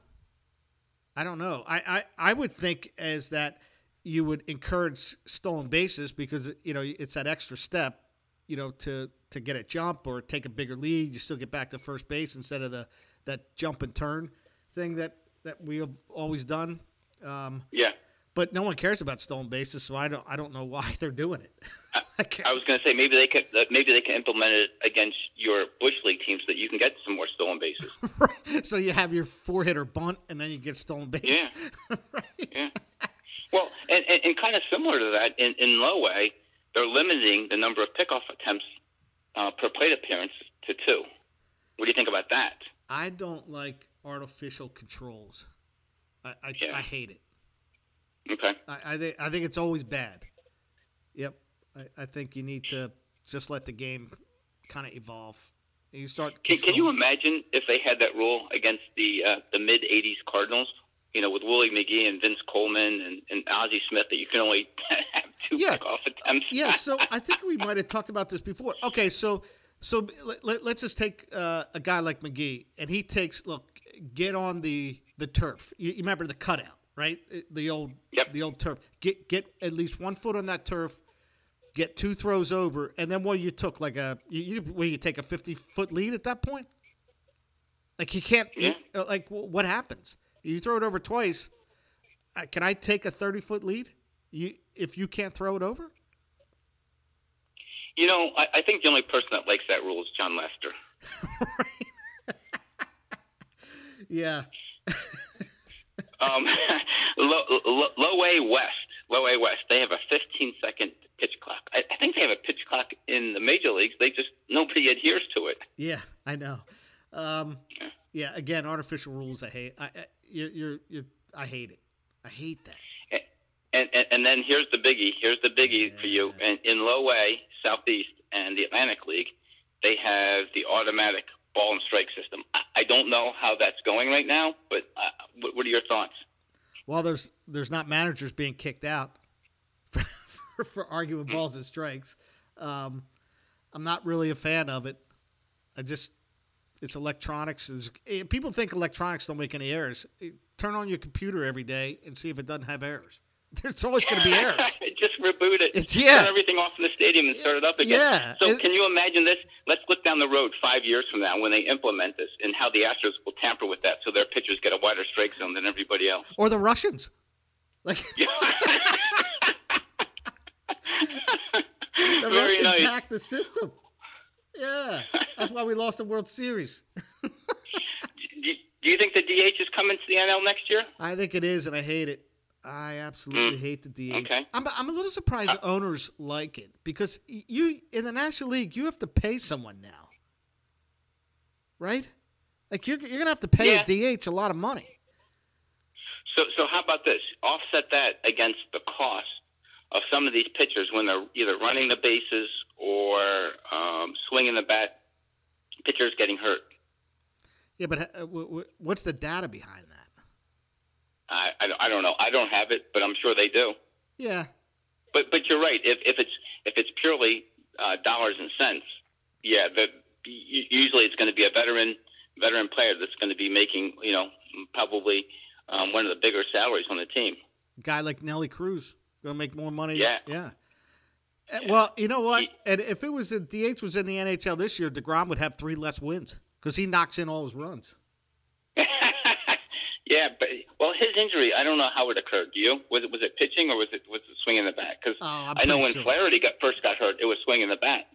I don't know. I, I, I would think as that you would encourage stolen bases because you know it's that extra step, you know, to to get a jump or take a bigger lead. You still get back to first base instead of the that jump and turn thing that that we have always done. Um, Yeah. But no one cares about stolen bases, so I don't I don't know why they're doing it. I I was going to say maybe they could uh, maybe they can implement it against your bush league team so that you can get some more stolen bases. right. So you have your four hitter bunt and then you get stolen base. Yeah. right. Yeah. Well, and, and, and kind of similar to that, in, in low A, they're limiting the number of pickoff attempts uh, per plate appearance to two. What do you think about that? I don't like artificial controls. I I, Yeah. I hate it. Okay. I, I think I think it's always bad. Yep. I, I think you need to just let the game kind of evolve. You start. Can, can you imagine if they had that rule against the uh, the mid '80s Cardinals? You know, with Willie McGee and Vince Coleman and, and Ozzie Smith, that you can only have two Yeah. pickoff attempts. yeah, so I think we might have talked about this before. Okay, so so let, us just take uh, a guy like McGee, and he takes look, get on the the turf. You, you remember the cutout, right? The old Yep. the old turf. Get get at least one foot on that turf. Get two throws over, and then what you took like a you, you you take a fifty foot lead at that point. Like you can't Yeah. uh, like what happens? You throw it over twice. Uh, can I take a thirty foot lead? You if you can't throw it over. You know, I, I think the only person that likes that rule is Jon Lester. Yeah. Um, low, low, low A West, low A West, they have a 15 second pitch clock. I, I think they have a pitch clock in the major leagues. They just nobody adheres to it. Yeah, I know. Um, Yeah. yeah, again, artificial rules. I hate. I, I you're, you're, you're, I hate it. I hate that. And, and and then here's the biggie. Here's the biggie for you. And in low A, Southeast, and the Atlantic League, they have the automatic ball and strike system. I, don't know how that's going right now, but uh, what, what are your thoughts? Well, there's there's not managers being kicked out for, for, arguing balls and strikes. Um, I'm not really a fan of it. I just it's electronics. It's, eh, people think electronics don't make any errors. Eh, turn on your computer every day and see if it doesn't have errors. There's always going to be errors. Just reboot it. It's- yeah. Turn everything off in the stadium and start it up again. Yeah. So It- can you imagine this? Let's look down the road five years from now when they implement this and how the Astros will tamper with that so their pitchers get a wider strike zone than everybody else. Or the Russians. Like the Very Russians nice. hacked the system. Yeah, that's why we lost the World Series. do, do you think the DH is coming to the NL next year? I think it is, and I hate it. I absolutely hate the DH. Mm. okay. I'm, I'm a little surprised Uh, owners like it because you in the National League you have to pay someone now, right? Like you're you're gonna have to pay a DH a lot of money. So, so how about this? Offset that against the cost of some of these pitchers when they're either running the bases or um, swinging the bat. Pitchers getting hurt. Yeah, but uh, w- w- what's the data behind that? I, I, don't- I don't know. I don't have it, but I'm sure they do. Yeah, But but you're right. If if it's if it's purely uh, dollars and cents, yeah, the, usually it's going to be a veteran veteran player that's going to be making you know probably um, one of the bigger salaries on the team. guy like Nelly Cruz gonna make more money. Yeah. yeah. Uh, Well, you know what? And if it was a DH was in the NHL this year, Degrom would have three less wins because he knocks in all his runs. yeah, but well, his injury, I don't know how it occurred. Do you? Was it was it pitching or was it was it swinging the bat? Because Oh, I'm know when sure. Flaherty got first got hurt, it was swinging the bat.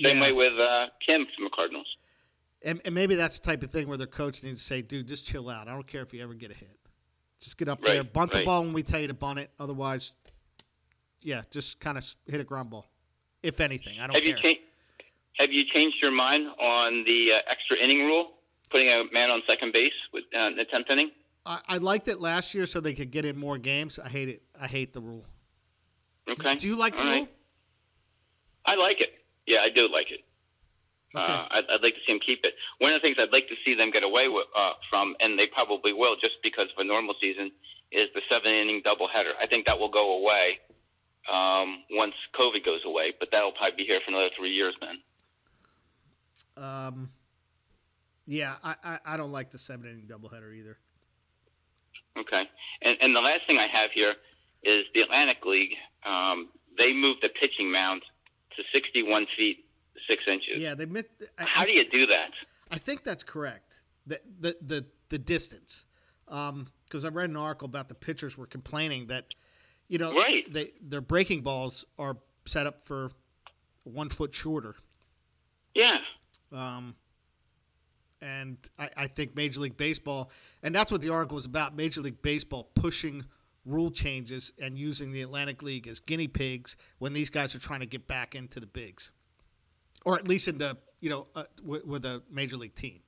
Same Yeah. way with uh, Kim from the Cardinals. And, and maybe that's the type of thing where their coach needs to say, "Dude, just chill out. I don't care if you ever get a hit. Just get up there, Right, bunt the ball when we tell you to bunt it. Otherwise, yeah, just kind of hit a ground ball. If anything, I don't Have care. you changed? Have you changed your mind on the uh, extra inning rule, putting a man on second base with uh, the tenth inning? I, I liked it last year so they could get in more games. I hate it. I hate the rule. Okay. Do you like the All right. rule? I like it. Yeah, I do like it. Okay. Uh, I'd, I'd like to see them keep it. One of the things I'd like to see them get away with, uh, from, and they probably will, just because of a normal season, is the seven inning doubleheader. I think that will go away um, once COVID goes away, but that'll probably be here for another three years then. Um, yeah, I, I, I don't like the seven inning doubleheader either. Okay. And, and the last thing I have here is the Atlantic League. Um, they moved the pitching mound to 61 feet six inches. Yeah, they I, How I- do you do that? I think that's correct. The the the, the distance, because I read an article about the pitchers were complaining that, you know, Right. they their breaking balls are set up for one foot shorter. Yeah. Um, and I, I think Major League Baseball, and that's what the article was about. Major League Baseball pushing rule changes and using the Atlantic League as guinea pigs when these guys are trying to get back into the bigs, or at least into you know uh, with, with a major league team.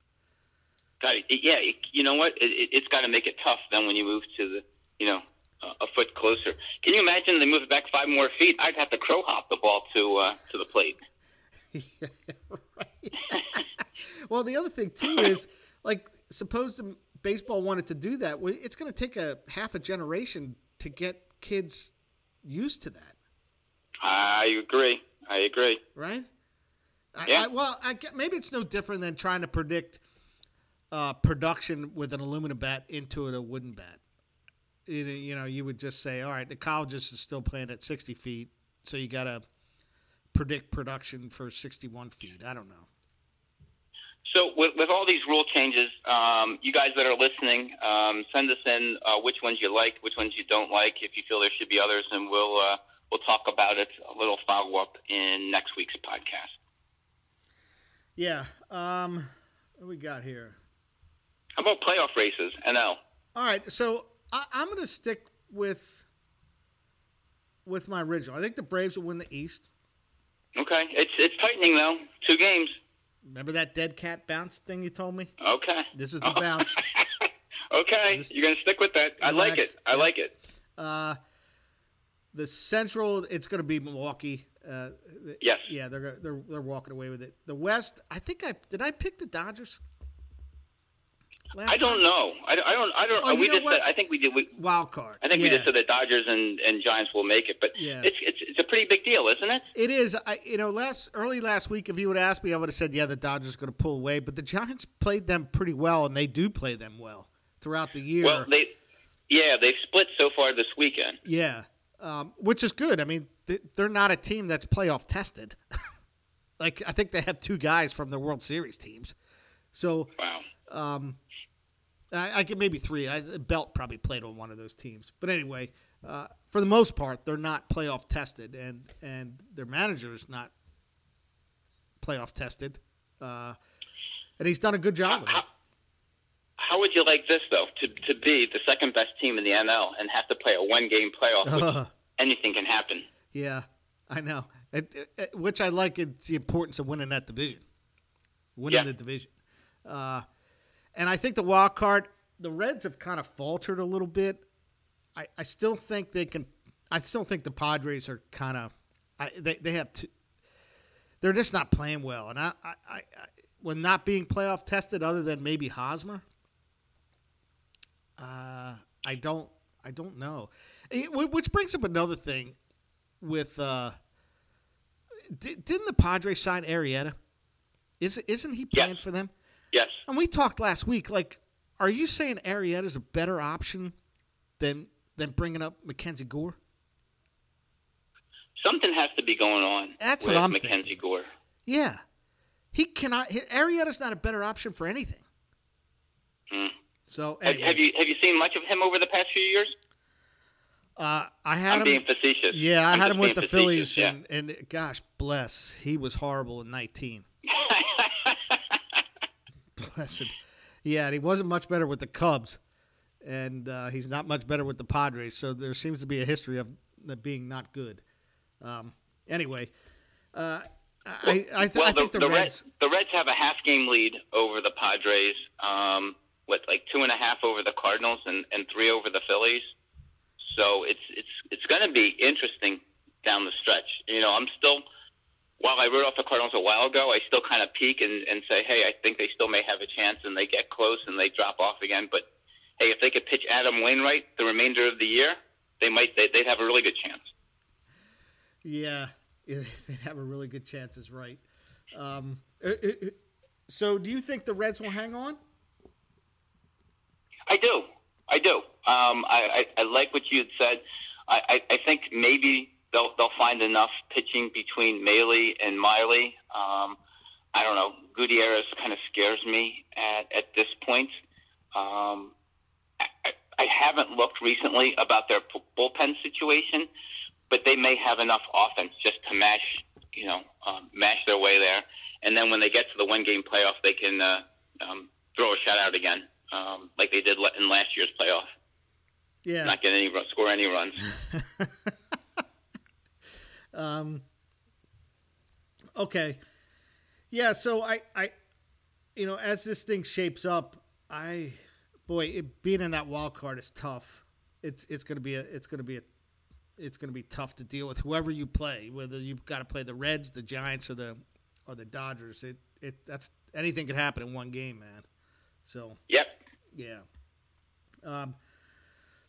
Got it. Yeah, it- you know what? It, it's got to make it tough then when you move to the, you know, a, a foot closer. Can you imagine they move it back five more feet? I'd have to crow hop the ball to uh, to the plate. yeah. well, the other thing too is like suppose the baseball wanted to do that. It's going to take a half a generation to get kids used to that, I agree. I agree. right? Yeah. I, well, I, maybe it's no different than trying to predict uh, production with an aluminum bat into a wooden bat. You know- you know, you would just say, all right, the colleges is still playing at 60 feet, so you got to predict production for 61 feet. I don't know. So with, with all these rule changes, um, you guys that are listening, um, send us in uh, which ones you like, which ones you don't like. If you feel there should be others, and we'll uh, we'll talk about it a little follow up in next week's podcast. Yeah. Um, what we got here? How about playoff races? NL. All right. So I, I'm going to stick with with my original. I think the Braves will win the East. Okay, it's it's tightening though. Two games. Remember that dead cat bounce thing you told me? Okay. This is the bounce. okay, Just you're gonna stick with that. I like it. I like it. Uh, the Central, it's going to be Milwaukee. Uh, Yes. Yeah, they're they're they're walking away with it. The West, I think I did. I pick the Dodgers. Last I don't time? know. I, don't- I don't. I don't. Oh, we just said. I think we did. We, Wild card. I think yeah. we just said the Dodgers and, and Giants will make it, but Yeah. it's it's it's a pretty big deal, isn't it? It is. I you know last early last week, if you would have asked me, I would have said yeah, the Dodgers are going to pull away. But the Giants played them pretty well, and they do play them well throughout the year. Well, they, yeah, they've split so far this weekend. yeah, um, which is good. I mean, they, they're not a team that's playoff tested. like I think they have two guys from the World Series teams. So Wow. um, I, I get maybe three. I, Belt probably played on one of those teams. But anyway, uh, for the most part, they're not playoff tested, and and their manager is not playoff tested. Uh, and he's done a good job with it. How, how would you like this though? To to be the second best team in the NL and have to play a one game playoff, anything can happen. Yeah, I know. It, it- it- which I like. It's the importance of winning that division, winning Yeah. the division. Uh, and I think the wild card, the Reds have kind of faltered a little bit. I, I still think they can. I still think the Padres are kind of. I, they they have two. They're just not playing well, and I, I, I, when not being playoff tested, other than maybe Hosmer. Uh, I don't. I don't know. Eh, Which brings up another thing with uh di- didn't the Padres sign Arrieta? Is isn't he playing Yes. for them? Yes. And we talked last week. Like, are you saying Arrieta is a better option than than bringing up Mackenzie Gore? Something has to be going on That's with what I'm Mackenzie thinking. Gore. Yeah, he cannot. Arrieta's not a better option for anything. Hmm. So Have, anyway, have you have you seen much of him over the past few years? uh, I had I'm him. being facetious. yeah, I I'm had him with the Phillies, facetious, and, and gosh bless, he was horrible in 19. Yeah. Blessed. Yeah, and he wasn't much better with the Cubs, and uh, he's not much better with the Padres. So there seems to be a history of that being not good. Um, anyway, uh, I, I, th- well, I think the, the, Reds. Reds the Reds have a half game lead over the Padres. Um, what like two and a half over the Cardinals and, and three over the Phillies. So it's it's it's going to be interesting down the stretch. You know, I'm still while I wrote off the Cardinals a while ago, I still kind of peek and, and say, hey, I think they still may have a chance, and they get close and they drop off again. But hey, if they could pitch Adam Wainwright the remainder of the year, they might they, they'd have a really good chance. Yeah, yeah, they'd have a really good chance. Is right. Um, uh, uh, uh, so, do you think the Reds will hang on? I do. I do. Um, I, I, I like what you had said. I, I, I think maybe they'll they'll find enough pitching between Mahle and Miley. Um, I don't know. Gutierrez kind of scares me at, at this point. Um, I, I haven't looked recently about their bullpen situation, but they may have enough offense just to mash, you know, um, mash their way there. And then when they get to the one game playoff, they can uh, um, throw a shutout again, um, like they did in last year's playoff. Yeah. Not get any run- score any runs. um, okay. Yeah, so I, I, you know, as this thing shapes up, I, boy, it, being in that wild card is tough. It's it's gonna be a it's gonna be a it's gonna be tough to deal with whoever you play, whether you've got to play the Reds, the Giants, or the or the Dodgers. It it that's anything could happen in one game, man. So Yep. yeah. Um,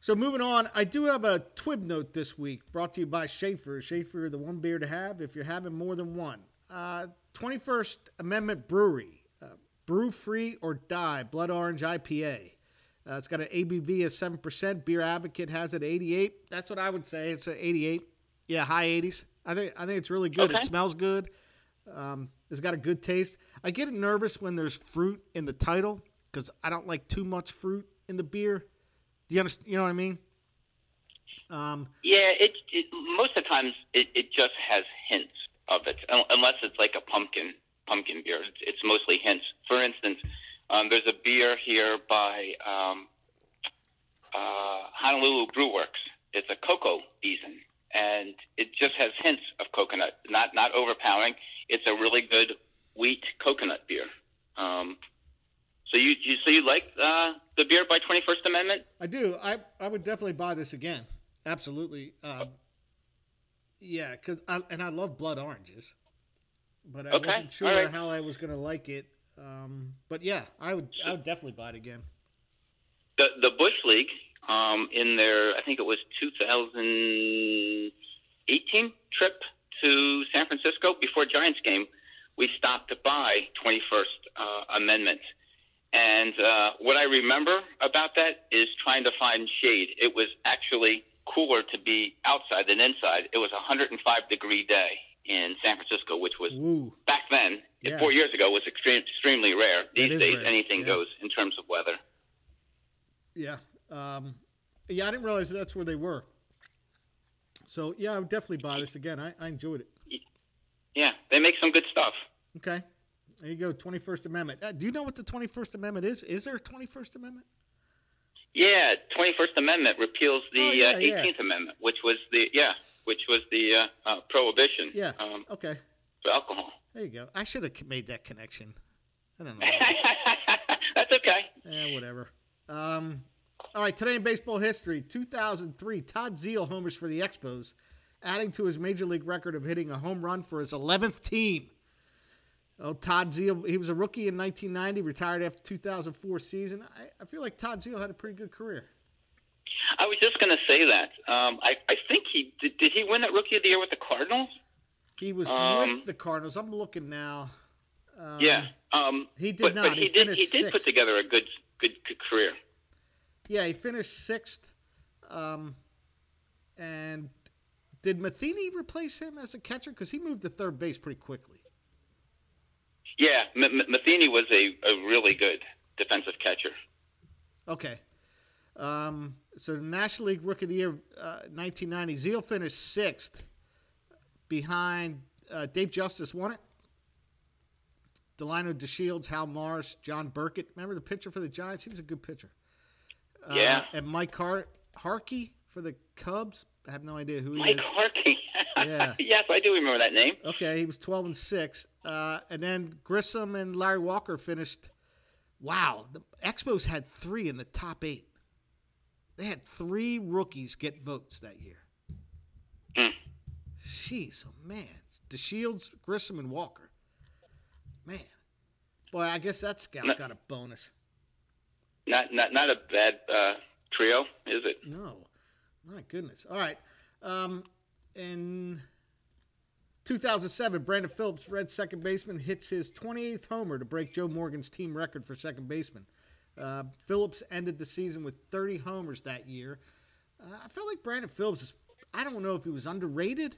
so moving on, I do have a Twib note this week brought to you by Schaefer. Schaefer, the one beer to have if you're having more than one. Uh, 21st Amendment Brewery, uh, brew free or die, blood orange IPA. Uh, it's got an ABV of 7%. Beer Advocate has it 88. That's what I would say. It's an 88. Yeah, high 80s. I think I think it's really good. It smells good. Um, it's got a good taste. I get nervous when there's fruit in the title because I don't like too much fruit in the beer. Do you understand? You know what I mean? Um, Yeah, it, it most of the times it, it just has hints of it, unless it's like a pumpkin pumpkin beer. It's, it's mostly hints. For instance, um, there's a beer here by um, uh, Honolulu Brew Works. It's a cocoa beeson, and it just has hints of coconut, not not overpowering. It's a really good wheat coconut beer. Um, so you, you so you like uh, the beer by 21st Amendment? I do. I I would definitely buy this again. Absolutely. Um, yeah, because I and I love blood oranges, but I Okay, wasn't sure right. how I was gonna like it. Um, but yeah, I would I would definitely buy it again. The the Bush League um, in their I think it was 2018 trip to San Francisco before Giants game, we stopped by 21st uh, Amendment. And uh, what I remember about that is trying to find shade. It was actually cooler to be outside than inside. It was a 105 degree day in San Francisco, which was Ooh. back then, Yeah. four years ago, was extreme, extremely rare. These days, rare, anything yeah. goes in terms of weather. Yeah. Um, yeah, I didn't realize that's where they were. So yeah, I would definitely buy this again. I, I enjoyed it. Yeah, they make some good stuff. Okay. There you go. Twenty First Amendment. Uh, do you know what the Twenty First Amendment is? Is there a Twenty First Amendment? Yeah, Twenty First Amendment repeals the Oh, yeah, uh, yeah. 18th Amendment, which was the yeah, which was the uh, uh, prohibition Yeah. um, Okay. for alcohol. There you go. I should have made that connection. I don't know. That's okay. Eh, whatever. Um, all right, today in baseball history, 2003, Todd Zeile homers for the Expos, adding to his major league record of hitting a home run for his 11th team. Oh, Todd Zeile, he was a rookie in 1990, retired after 2004 season. I, I feel like Todd Zeile had a pretty good career. I was just going to say that. Um, I, I think he did. Did he win that Rookie of the Year with the Cardinals? He was Um, with the Cardinals. I'm looking now. Um, yeah. Um, he did but, not. But he, He did. He did put together a good, good, good career. Yeah, he finished sixth. Um, and did Matheny replace him as a catcher? Because he moved to third base pretty quickly. Yeah, M- M- Matheny was a, a really good defensive catcher. Okay. Um, so the National League Rookie of the Year, uh, 1990, Zeile finished sixth behind uh, Dave Justice won it. Delino DeShields, Hal Morris, John Burkett. Remember the pitcher for the Giants? He was a good pitcher. Uh, Yeah. And Mike Har- Harkey for the Cubs. I have no idea who he Mike is. Harkey. Yeah. yes, I do remember that name. Okay, he was 12 and 6. Uh, and then Grissom and Larry Walker finished. Wow, the Expos had three in the top eight. They had three rookies get votes that year. Hmm. Jeez, oh man. Shields, Grissom, and Walker. Man. Boy, I guess that scout No. got a bonus. Not not not a bad uh, trio, is it? No. My goodness. All right. Um, in 2007, Brandon Phillips, Red second baseman, hits his 28th homer to break Joe Morgan's team record for second baseman. Uh, Phillips ended the season with 30 homers that year. Uh, I felt like Brandon Phillips is, I don't know if he was underrated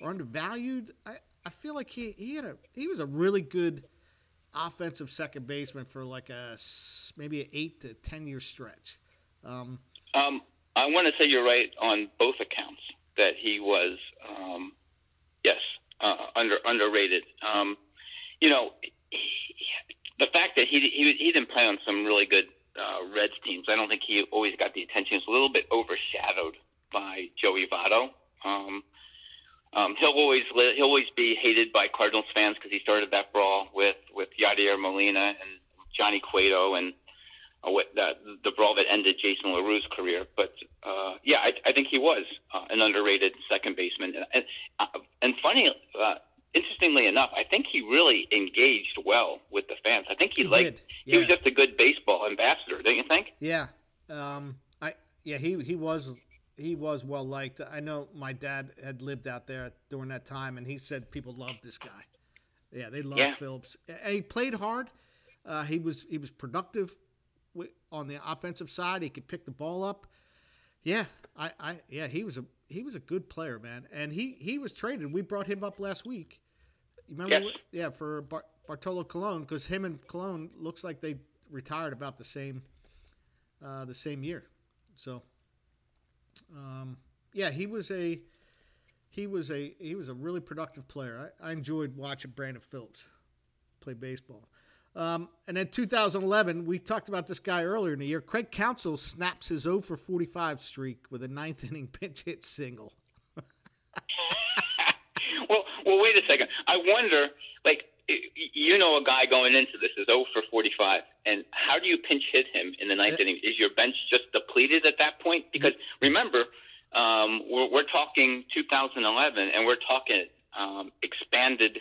or undervalued. I, I feel like he, he had a he was a really good offensive second baseman for like a maybe an eight to ten year stretch. Um, Um, I want to say you're right on both accounts. That he was, um, yes, uh, under underrated. Um, you know, he, the fact that he he he didn't play on some really good uh, Reds teams. I don't think he always got the attention. It's a little bit overshadowed by Joey Votto. Um, um, he'll always he'll always be hated by Cardinals fans because he started that brawl with with Yadier Molina and Johnny Cueto and uh, what the, the brawl that ended Jason LaRue's career. But uh, yeah, I, I think he was uh, an underrated second baseman. And and, uh, and funny, uh, interestingly enough, I think he really engaged well with the fans. I think he, He liked. did, He was just a good baseball ambassador, don't you think? Yeah, um, I yeah he he was he was well liked. I know my dad had lived out there during that time, and he said people loved this guy. Yeah, they loved Yeah. Phillips, and he played hard. Uh, he was he was productive on the offensive side. He could pick the ball up. Yeah, I, I yeah he was a he was a good player, man, and he he was traded. We brought him up last week. You remember? Yes. Yeah, for Bar- Bartolo Colon because him and Colon looks like they retired about the same uh, the same year. So, um, yeah, he was a he was a he was a really productive player. I, I enjoyed watching Brandon Phillips play baseball. Um, and then 2011, we talked about this guy earlier in the year. Craig Counsell snaps his 0 for 45 streak with a ninth inning pinch hit single. well, well, wait a second. I wonder, like, you know, a guy going into this is 0 for 45, and how do you pinch hit him in the ninth inning? Is your bench just depleted at that point? Because remember, um, we're, we're talking 2011, and we're talking um, expanded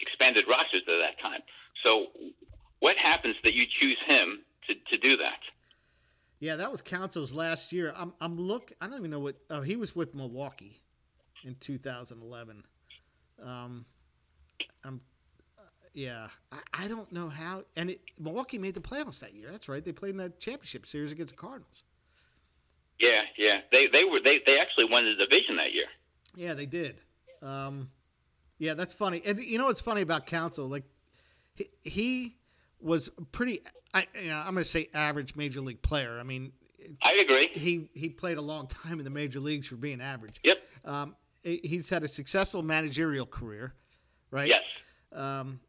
expanded rosters at that time. So, what happens that you choose him to, to do that? Yeah, that was Counsell's last year. I'm I'm look. I don't even know what. Oh, he was with Milwaukee in 2011. Um, I'm. Uh, yeah, I, I don't know how. And it, Milwaukee made the playoffs that year. That's right. They played in that championship series against the Cardinals. Yeah, yeah. They they were they they actually won the division that year. Yeah, they did. Um, yeah, that's funny. And you know what's funny about Council? Like he, he was pretty. I, you know, I'm going to say average major league player. I mean, I agree. He he played a long time in the major leagues for being average. Yep. Um, he's had a successful managerial career, right? Yes. Um,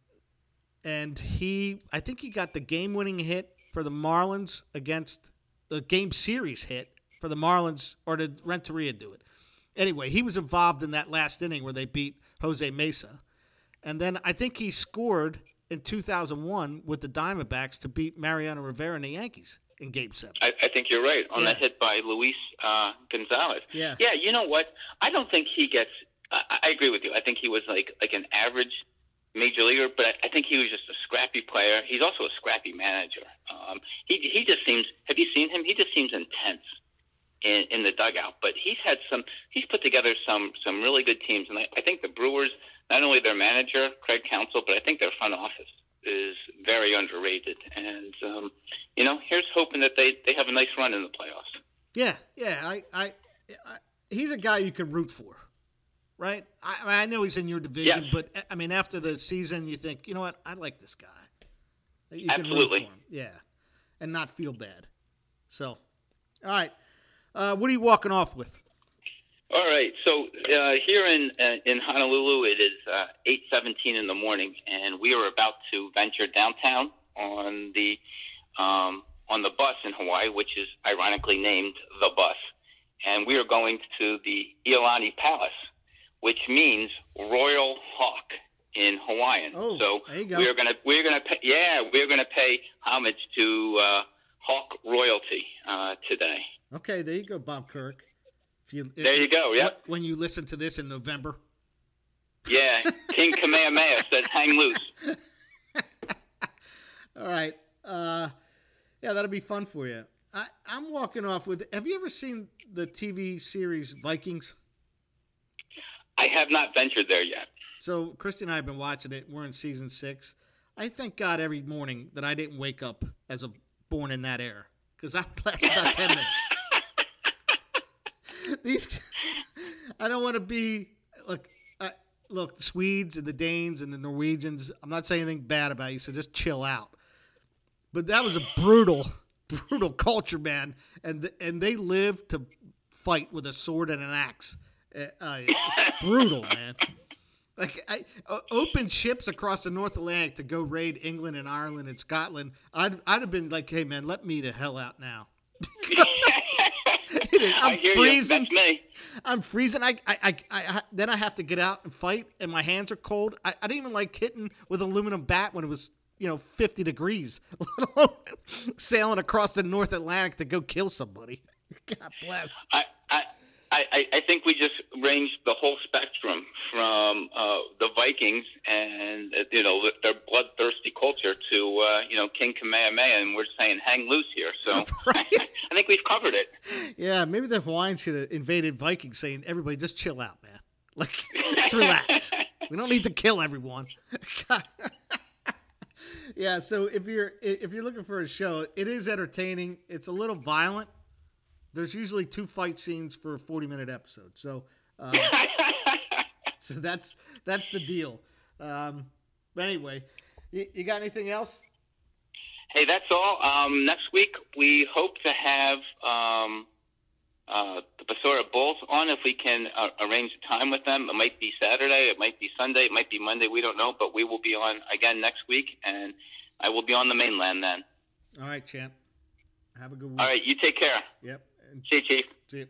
and he, I think he got the game-winning hit for the Marlins against the game series hit for the Marlins, or did Renteria do it? Anyway, he was involved in that last inning where they beat Jose Mesa, and then I think he scored in 2001 with the Diamondbacks to beat Mariano Rivera and the Yankees in Game Seven. I, I think you're right on Yeah. that hit by Luis uh, Gonzalez. Yeah. Yeah. You know what? I don't think he gets. I, I agree with you. I think he was like like an average major leaguer, but I, I think he was just a scrappy player. He's also a scrappy manager. Um, he he just seems. Have you seen him? He just seems intense in, in the dugout. But he's had some. He's put together some some really good teams, and I, I think the Brewers, not only their manager Craig Counsell, but I think their front office is very underrated. And um, you know, here's hoping that they they have a nice run in the playoffs. Yeah, yeah. I, I, I he's a guy you can root for, right? I, I know he's in your division, Yes. but I mean, after the season, you think, you know what? I like this guy. You Absolutely. Can root for him. Yeah, and not feel bad. So, all right. Uh, what are you walking off with? All right. So uh, here in uh, in Honolulu, it is uh, eight seventeen in the morning, and we are about to venture downtown on the um, on the bus in Hawaii, which is ironically named the bus, and we are going to the Iolani Palace, which means Royal Hawk in Hawaiian. Oh, so there you go. we're gonna we're gonna pay, yeah we're gonna pay homage to uh, Hawk royalty uh, today. Okay, there you go, Bob Kirk. If you, if, There you go. Yep. When you listen to this in November. Yeah, King Kamehameha says hang loose. All right. Uh, yeah, that'll be fun for you. I, I'm walking off with. Have you ever seen the TV series Vikings? I have not ventured there yet. So Christy and I have been watching it. We're in season six. I thank God every morning that I didn't wake up as a born in that era because I would last about ten minutes. These, I don't want to be look. Look, the Swedes and the Danes and the Norwegians. I'm not saying anything bad about you, so just chill out. But that was a brutal, brutal culture, man, and and they lived to fight with a sword and an axe. Uh, brutal, man. Like I, uh, open ships across the North Atlantic to go raid England and Ireland and Scotland. I'd I'd have been like, hey man, let me the hell out now. It I'm freezing. you. That's me. I'm freezing. I, I, I, I, then I have to get out and fight, and my hands are cold. I, I didn't even like hitting with an aluminum bat when it was, you know, 50 degrees, let alone sailing across the North Atlantic to go kill somebody. God bless. I, I, I, think we just ranged the whole spectrum from uh, the Vikings and uh, you know their bloodthirsty culture to uh, you know King Kamehameha, and we're saying hang loose here. So Right. I think we've covered it. Yeah, maybe the Hawaiians should have invaded Vikings, saying, "Everybody, just chill out, man. Like, just relax. we don't need to kill everyone." yeah. So if you're if you're looking for a show, it is entertaining. It's a little violent. There's usually two fight scenes for a 40 minute episode. So, um, so that's that's the deal. Um, but anyway, you, you got anything else? Hey, that's all. Um, next week we hope to have um, uh, the Basura Bulls on if we can uh, arrange a time with them. It might be Saturday, it might be Sunday, it might be Monday. We don't know, but we will be on again next week, and I will be on the mainland then. All right, champ. Have a good one. All right, you take care. Yep. See you, Chief. see you.